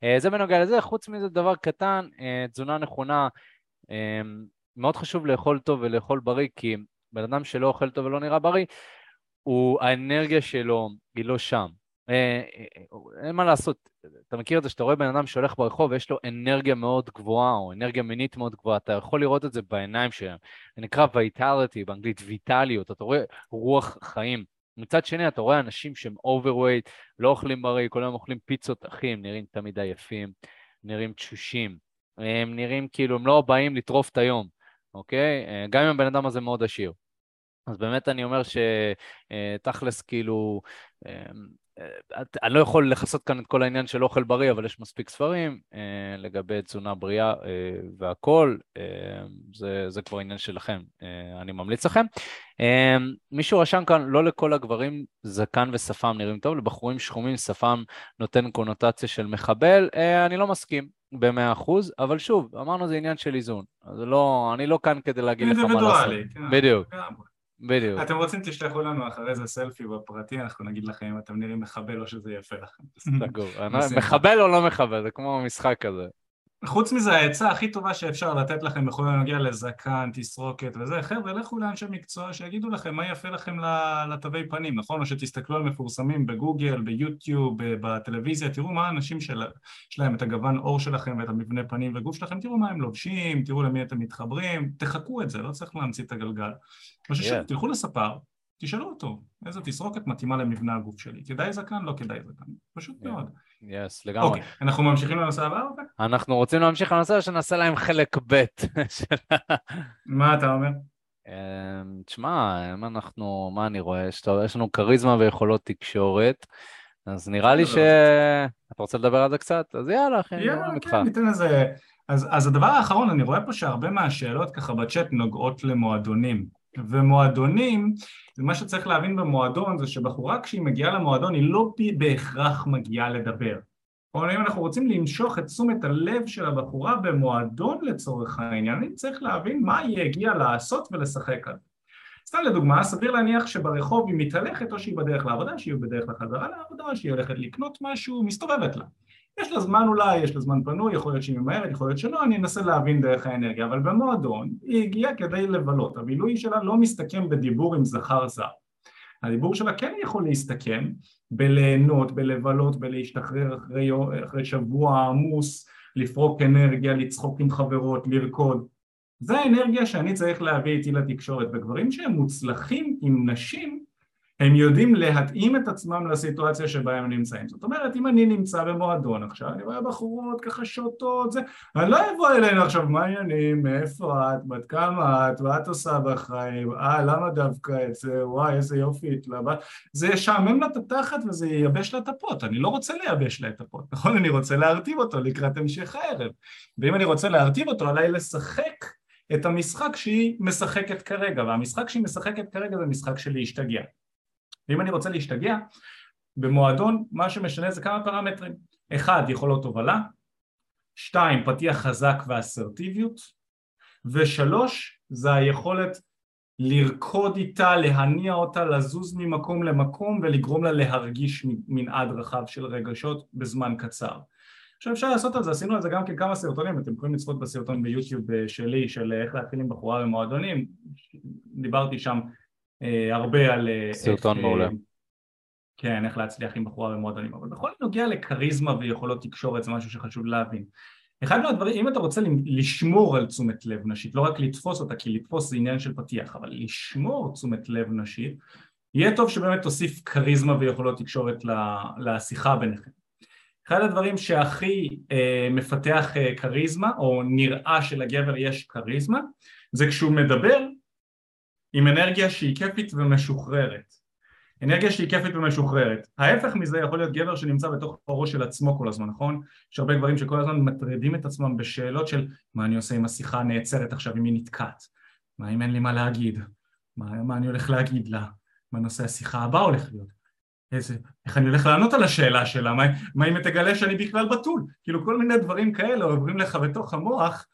אה, זה בנוגע לזה, חוץ מזה דבר קטן, אה, תזונה נכונה, אה, מאוד חשוב לאכול טוב ולאכול בריא, כי בן אדם שלא אוכל טוב ולא נראה בריא, הוא, האנרגיה שלו היא לא שם. אין מה לעשות, אתה מכיר את זה שאתה רואה בן אדם שהולך ברחוב ויש לו אנרגיה מאוד גבוהה, או אנרגיה מינית מאוד גבוהה, אתה יכול לראות את זה בעיניים שלהם. זה נקרא vitality, באנגלית ויטליות, אתה רואה רוח חיים. מצד שני, אתה רואה אנשים שהם overweight, לא אוכלים בריא, כל היום אוכלים פיצות, אחי, הם נראים תמיד עייפים, נראים תשושים, הם נראים כאילו הם לא באים לטרוף את היום, אוקיי? אה, גם אם הבן אדם הזה מאוד עשיר. אז באמת אני אומר שתכלס כאילו, אה, אה, אני לא יכול לכסות כאן את כל העניין של אוכל בריא, אבל יש מספיק ספרים אה, לגבי תזונה בריאה אה, והכול, אה, זה, זה כבר עניין שלכם, אה, אני ממליץ לכם. אה, מישהו רשם כאן, לא לכל הגברים זקן ושפם נראים טוב, לבחורים שחומים שפם נותן קונוטציה של מחבל, אה, אני לא מסכים במאה אחוז, אבל שוב, אמרנו זה עניין של איזון, אז לא, אני לא כאן כדי להגיד לך מה לעשות. אינדיבידואלי. כן, בדיוק. בדיוק. אתם רוצים תשלחו לנו אחרי זה סלפי בפרטי, אנחנו נגיד לכם אם אתם נראים מחבל או שזה יפה לכם. סגור. בשמחה. מחבל או לא מחבל, זה כמו משחק כזה. חוץ מזה העצה הכי טובה שאפשר לתת לכם בכל הנוגע לזקן, תסרוקת וזה, חבר'ה לכו לאנשי מקצוע שיגידו לכם מה יפה לכם לתווי פנים, נכון? או שתסתכלו על מפורסמים בגוגל, ביוטיוב, בטלוויזיה, תראו מה האנשים של... יש להם את הגוון עור שלכם ואת המבנה פנים וגוף שלכם, תראו מה הם לובשים, תראו למי אתם מתחברים, תחכו את זה, לא צריך להמציא את הגלגל. Yeah. תלכו לספר, תשאלו אותו, איזה תסרוקת מתאימה למבנה הגוף שלי, כדאי זקן, לא כדאי זקן, פשוט Yeah. מאוד. יס, לגמרי. אוקיי, אנחנו ממשיכים לנושא הבא? אוקיי? אנחנו רוצים להמשיך לנושא שנעשה להם חלק ב' מה אתה אומר? אמ, תשמע, אם אנחנו, מה אני רואה? יש לנו כריזמה ויכולות תקשורת, אז נראה לי ש... אתה רוצה לדבר על זה קצת? אז יאללה, אחי, אני יאללה, מדבר איתך. כן, ניתן לזה... אז, אז הדבר האחרון, אני רואה פה שהרבה מהשאלות ככה בצ'אט נוגעות למועדונים. ומועדונים, מה שצריך להבין במועדון זה שבחורה כשהיא מגיעה למועדון היא לא בהכרח מגיעה לדבר. אבל אם אנחנו רוצים למשוך את תשומת הלב של הבחורה במועדון לצורך העניין, אני צריך להבין מה היא הגיעה לעשות ולשחק על זה. סתם לדוגמה, סביר להניח שברחוב היא מתהלכת או שהיא בדרך לעבודה, שהיא בדרך לחזרה לעבודה, שהיא הולכת לקנות משהו, מסתובבת לה. יש לה זמן אולי, יש לה זמן פנוי, יכול להיות שהיא ממהרת, יכול להיות שלא, אני אנסה להבין דרך האנרגיה, אבל במועדון היא הגיעה כדי לבלות, הבילוי שלה לא מסתכם בדיבור עם זכר זר. הדיבור שלה כן יכול להסתכם בליהנות, בלבלות, בלהשתחרר אחרי, אחרי שבוע עמוס, לפרוק אנרגיה, לצחוק עם חברות, לרקוד. זה האנרגיה שאני צריך להביא איתי לתקשורת, וגברים שהם מוצלחים עם נשים הם יודעים להתאים את עצמם לסיטואציה שבה הם נמצאים. זאת אומרת, אם אני נמצא במועדון עכשיו, אני רואה בחורות ככה שותות, זה, אני לא אבוא אלינו עכשיו, מה העניינים, מאיפה את, בת כמה את, מה את עושה בחיים, אה, למה דווקא את זה, וואי, איזה יופי התלבט, זה ישעמם לה את התחת וזה ייבש לה את הפות, אני לא רוצה לייבש לה את הפות, נכון? אני רוצה להרטיב אותו לקראת המשך הערב, ואם אני רוצה להרטיב אותו, עליי לשחק את המשחק שהיא משחקת כרגע, והמשחק שהיא משחקת כרגע זה משחק של להשתגע. ואם אני רוצה להשתגע, במועדון מה שמשנה זה כמה פרמטרים. אחד, יכולות הובלה, שתיים, פתיח חזק ואסרטיביות, ושלוש, זה היכולת לרקוד איתה, להניע אותה, לזוז ממקום למקום ולגרום לה להרגיש מנעד רחב של רגשות בזמן קצר. עכשיו אפשר לעשות את זה, עשינו על זה גם כן כמה סרטונים, אתם יכולים לצפות בסרטון ביוטיוב אה, שלי של איך להתחיל עם בחורה במועדונים, דיברתי שם הרבה על... אה, סרטון מעולה. כן, איך להצליח עם בחורה במועדונים, אבל בכל נוגע לכריזמה ויכולות תקשורת זה משהו שחשוב להבין. אחד מהדברים, אם אתה רוצה לשמור על תשומת לב נשית, לא רק לתפוס אותה, כי לתפוס זה עניין של פתיח, אבל לשמור תשומת לב נשית, יהיה טוב שבאמת תוסיף כריזמה ויכולות תקשורת לשיחה ביניכם. אחד הדברים שהכי אה, מפתח אה, כריזמה, או נראה שלגבר יש כריזמה, זה כשהוא מדבר עם אנרגיה שהיא כיפית ומשוחררת. אנרגיה שהיא כיפית ומשוחררת. ההפך מזה יכול להיות גבר שנמצא בתוך הראש של עצמו כל הזמן, נכון? יש הרבה גברים שכל הזמן מטרידים את עצמם בשאלות של מה אני עושה אם השיחה נעצרת עכשיו אם היא נתקעת? מה אם אין לי מה להגיד? מה, מה אני הולך להגיד לה? מה נושא השיחה הבא הולך להיות? איזה, איך אני הולך לענות על השאלה שלה? מה, מה אם תגלה שאני בכלל בתול? כאילו כל מיני דברים כאלה עוברים לך בתוך המוח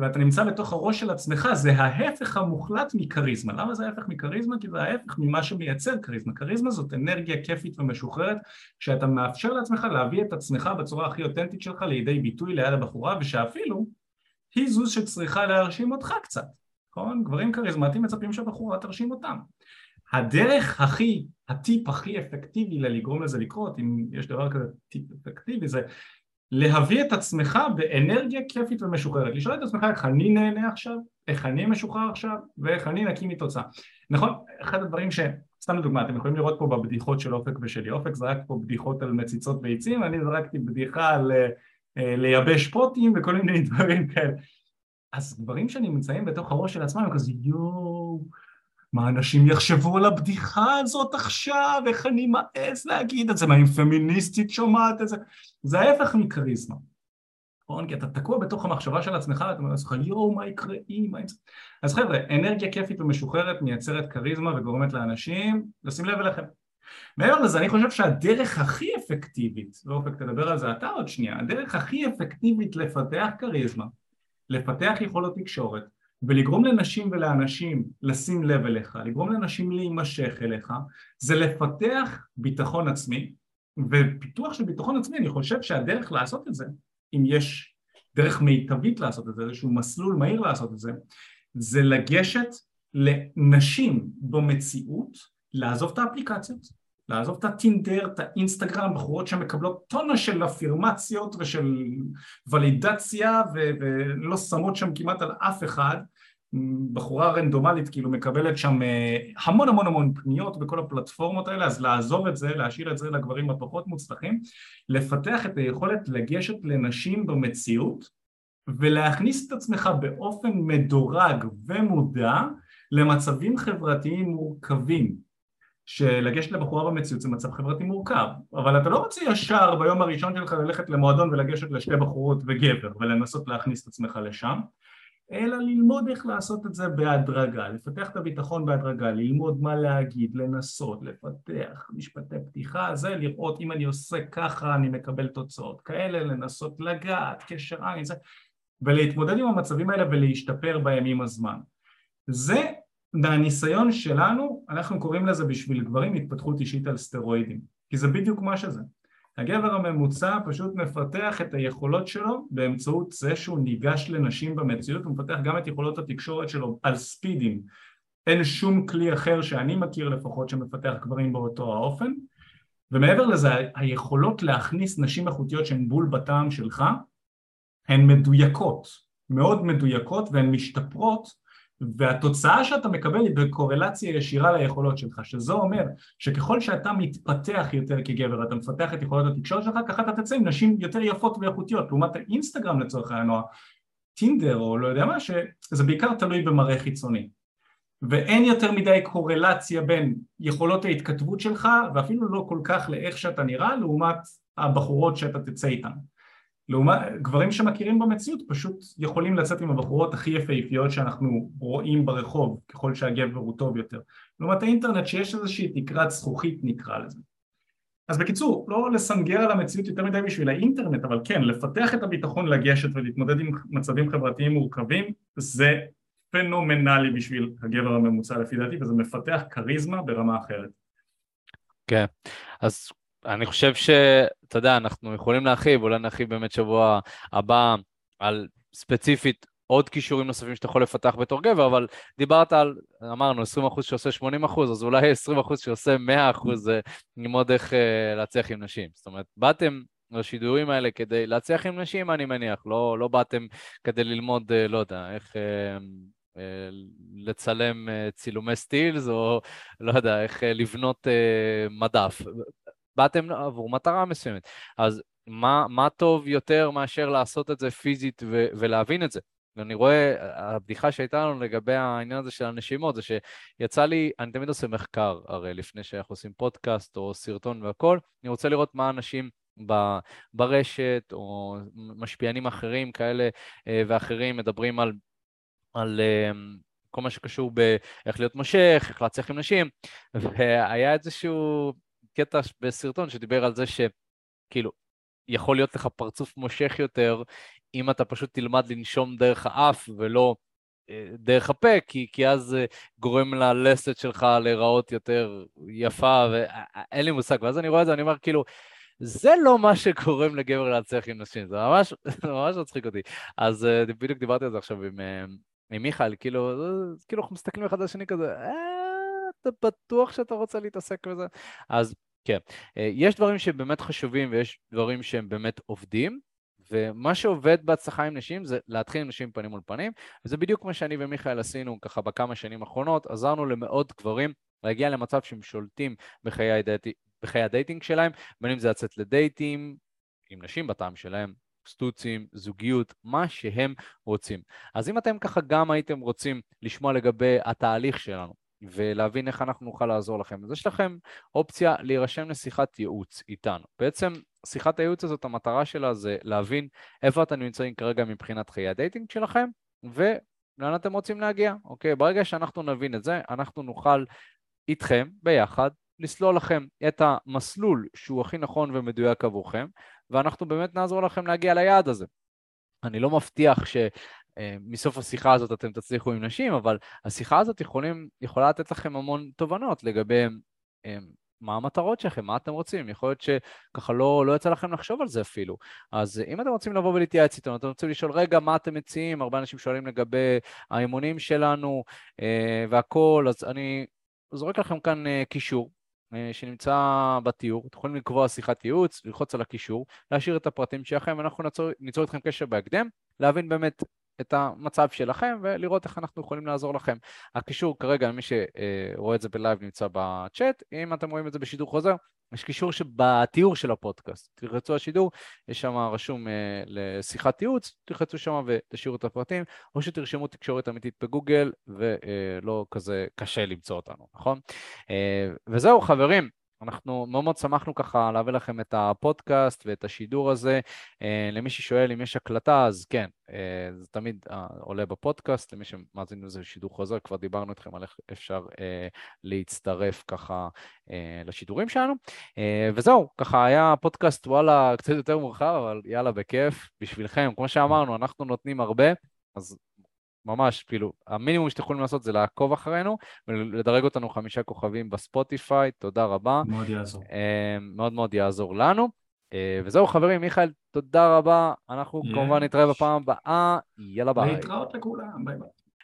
ואתה נמצא בתוך הראש של עצמך, זה ההפך המוחלט מכריזמה. למה זה ההפך מכריזמה? כי זה ההפך ממה שמייצר כריזמה. כריזמה זאת אנרגיה כיפית ומשוחררת, שאתה מאפשר לעצמך להביא את עצמך בצורה הכי אותנטית שלך לידי ביטוי ליד הבחורה, ושאפילו היא זו שצריכה להרשים אותך קצת, נכון? גברים כריזמטיים מצפים שהבחורה תרשים אותם. הדרך הכי, הטיפ הכי אפקטיבי ללגרום לזה לקרות, אם יש דבר כזה טיפ אפקטיבי, זה להביא את עצמך באנרגיה כיפית ומשוחררת, לשאול את עצמך איך אני נהנה עכשיו, איך אני משוחרר עכשיו ואיך אני נקי מתוצאה. נכון, אחד הדברים ש... סתם לדוגמה, אתם יכולים לראות פה בבדיחות של אופק ושלי, אופק זרק פה בדיחות על מציצות ביצים, אני זרקתי בדיחה על אה, לייבש פוטים וכל מיני דברים כאלה. אז דברים שנמצאים בתוך הראש של עצמם הם כזה יואו מה אנשים יחשבו על הבדיחה הזאת עכשיו, איך אני מעז להגיד את זה, מה אם פמיניסטית שומעת את זה, זה ההפך מכריזמה, נכון? כי אתה תקוע בתוך המחשבה של עצמך, אתה אומר לעצמך יואו מה יקרה אם, מה יקרה אז חבר'ה, אנרגיה כיפית ומשוחררת מייצרת כריזמה וגורמת לאנשים לשים לב אליכם. מעבר לזה אני חושב שהדרך הכי אפקטיבית, ואופק תדבר על זה אתה עוד שנייה, הדרך הכי אפקטיבית לפתח כריזמה, לפתח יכולות תקשורת ולגרום לנשים ולאנשים לשים לב אליך, לגרום לאנשים להימשך אליך, זה לפתח ביטחון עצמי, ופיתוח של ביטחון עצמי, אני חושב שהדרך לעשות את זה, אם יש דרך מיטבית לעשות את זה, איזשהו מסלול מהיר לעשות את זה, זה לגשת לנשים במציאות, לעזוב את האפליקציות, לעזוב את הטינדר, את האינסטגרם, בחורות שמקבלות טונה של אפירמציות ושל ולידציה ו- ולא שמות שם כמעט על אף אחד, בחורה רנדומלית כאילו מקבלת שם אה, המון המון המון פניות בכל הפלטפורמות האלה, אז לעזוב את זה, להשאיר את זה לגברים הפחות מוצלחים, לפתח את היכולת לגשת לנשים במציאות ולהכניס את עצמך באופן מדורג ומודע למצבים חברתיים מורכבים שלגשת לבחורה במציאות זה מצב חברתי מורכב, אבל אתה לא רוצה ישר ביום הראשון שלך ללכת למועדון ולגשת לשתי בחורות וגבר ולנסות להכניס את עצמך לשם, אלא ללמוד איך לעשות את זה בהדרגה, לפתח את הביטחון בהדרגה, ללמוד מה להגיד, לנסות, לפתח משפטי פתיחה, זה לראות אם אני עושה ככה אני מקבל תוצאות כאלה, לנסות לגעת, קשר עין, זה, ולהתמודד עם המצבים האלה ולהשתפר בהם עם הזמן. זה מהניסיון שלנו, אנחנו קוראים לזה בשביל גברים התפתחות אישית על סטרואידים, כי זה בדיוק מה שזה. הגבר הממוצע פשוט מפתח את היכולות שלו באמצעות זה שהוא ניגש לנשים במציאות, הוא מפתח גם את יכולות התקשורת שלו על ספידים. אין שום כלי אחר שאני מכיר לפחות שמפתח גברים באותו האופן, ומעבר לזה היכולות להכניס נשים איכותיות שהן בול בטעם שלך הן מדויקות, מאוד מדויקות והן משתפרות והתוצאה שאתה מקבל היא בקורלציה ישירה ליכולות שלך, שזה אומר שככל שאתה מתפתח יותר כגבר, אתה מפתח את יכולות התקשורת שלך, ככה אתה תצא עם נשים יותר יפות ואיכותיות, לעומת האינסטגרם לצורך העניין, או הטינדר או לא יודע מה, שזה בעיקר תלוי במראה חיצוני. ואין יותר מדי קורלציה בין יכולות ההתכתבות שלך, ואפילו לא כל כך לאיך שאתה נראה, לעומת הבחורות שאתה תצא איתן. לעומת גברים שמכירים במציאות פשוט יכולים לצאת עם הבחורות הכי יפהפיות שאנחנו רואים ברחוב ככל שהגבר הוא טוב יותר. לעומת האינטרנט שיש איזושהי תקרת זכוכית נקרא לזה. אז בקיצור, לא לסנגר על המציאות יותר מדי בשביל האינטרנט, אבל כן, לפתח את הביטחון לגשת ולהתמודד עם מצבים חברתיים מורכבים, זה פנומנלי בשביל הגבר הממוצע לפי דעתי, וזה מפתח כריזמה ברמה אחרת. כן, אז אני חושב שאתה יודע, אנחנו יכולים להרחיב, אולי נרחיב באמת שבוע הבא על ספציפית עוד כישורים נוספים שאתה יכול לפתח בתור גבר, אבל דיברת על, אמרנו, 20% שעושה 80%, אז אולי 20% שעושה 100% זה ללמוד איך uh, להצליח עם נשים. זאת אומרת, באתם לשידורים האלה כדי להצליח עם נשים, אני מניח, לא, לא באתם כדי ללמוד, uh, לא יודע, איך... Uh, לצלם צילומי סטילס, או לא יודע, איך לבנות מדף. באתם עבור מטרה מסוימת. אז מה, מה טוב יותר מאשר לעשות את זה פיזית ו- ולהבין את זה? ואני רואה, הבדיחה שהייתה לנו לגבי העניין הזה של הנשימות, זה שיצא לי, אני תמיד עושה מחקר, הרי לפני שאנחנו עושים פודקאסט או סרטון והכל, אני רוצה לראות מה אנשים ב, ברשת או משפיענים אחרים כאלה אה, ואחרים מדברים על, על אה, כל מה שקשור באיך להיות מושך, איך להצליח עם נשים, והיה איזשהו קטע בסרטון שדיבר על זה שכאילו, יכול להיות לך פרצוף מושך יותר אם אתה פשוט תלמד לנשום דרך האף ולא אה, דרך הפה, כי, כי אז זה גורם ללסת שלך להיראות יותר יפה, ואין לי מושג. ואז אני רואה את זה, אני אומר, כאילו, זה לא מה שגורם לגבר להצליח עם נשים, זה ממש, זה ממש מצחיק אותי. אז אה, בדיוק דיברתי על זה עכשיו עם, אה, עם מיכאל, כאילו, כאילו אנחנו מסתכלים אחד על השני כזה, אתה בטוח שאתה רוצה להתעסק בזה? אז כן, אה, יש דברים שבאמת חשובים ויש דברים שהם באמת עובדים, ומה שעובד בהצלחה עם נשים זה להתחיל עם נשים פנים מול פנים, וזה בדיוק מה שאני ומיכאל עשינו ככה בכמה שנים האחרונות, עזרנו למאות גברים להגיע למצב שהם שולטים בחיי, הדייט... בחיי הדייטינג שלהם, בין אם זה לצאת לדייטים עם נשים בטעם שלהם, סטוצים, זוגיות, מה שהם רוצים. אז אם אתם ככה גם הייתם רוצים לשמוע לגבי התהליך שלנו, ולהבין איך אנחנו נוכל לעזור לכם. אז יש לכם אופציה להירשם לשיחת ייעוץ איתנו. בעצם שיחת הייעוץ הזאת, המטרה שלה זה להבין איפה אתם נמצאים כרגע מבחינת חיי הדייטינג שלכם, ולאן אתם רוצים להגיע, אוקיי? ברגע שאנחנו נבין את זה, אנחנו נוכל איתכם ביחד לסלול לכם את המסלול שהוא הכי נכון ומדויק עבורכם, ואנחנו באמת נעזור לכם להגיע ליעד הזה. אני לא מבטיח ש... מסוף השיחה הזאת אתם תצליחו עם נשים, אבל השיחה הזאת יכולים, יכולה לתת לכם המון תובנות לגבי אה, מה המטרות שלכם, מה אתם רוצים, יכול להיות שככה לא, לא יצא לכם לחשוב על זה אפילו. אז אם אתם רוצים לבוא ולהתייעץ איתנו, אתם רוצים לשאול, רגע, מה אתם מציעים? הרבה אנשים שואלים לגבי האימונים שלנו אה, והכול, אז אני זורק לכם כאן אה, קישור. אה, שנמצא בתיאור, אתם יכולים לקבוע שיחת ייעוץ, ללחוץ על הקישור, להשאיר את הפרטים שלכם, ואנחנו ניצור איתכם קשר בהקדם, להבין באמת את המצב שלכם ולראות איך אנחנו יכולים לעזור לכם. הקישור כרגע, מי שרואה את זה בלייב נמצא בצ'אט, אם אתם רואים את זה בשידור חוזר, יש קישור שבתיאור של הפודקאסט. תלחצו השידור, יש שם רשום uh, לשיחת ייעוץ, תלחצו שם ותשאירו את הפרטים, או שתרשמו תקשורת אמיתית בגוגל, ולא כזה קשה למצוא אותנו, נכון? Uh, וזהו, חברים. אנחנו מאוד מאוד שמחנו ככה להביא לכם את הפודקאסט ואת השידור הזה. אה, למי ששואל אם יש הקלטה, אז כן, אה, זה תמיד אה, עולה בפודקאסט. למי שמאזין לזה שידור חוזר, כבר דיברנו איתכם על איך אפשר להצטרף ככה לשידורים שלנו. וזהו, ככה היה פודקאסט, וואלה, קצת יותר מורחב, אבל יאללה, בכיף. בשבילכם, כמו שאמרנו, אנחנו נותנים הרבה, אז ממש, כאילו, המינימום שאתם יכולים לעשות זה לעקוב אחרינו ולדרג אותנו חמישה כוכבים בספוטיפיי, תודה רבה. מאוד יעזור. אה, מאוד מאוד יעזור לנו. אה, וזהו חברים, מיכאל, תודה רבה. אנחנו כמובן נתראה בפעם הבאה. יאללה ביי. להתראות לכולם, ביי ביי.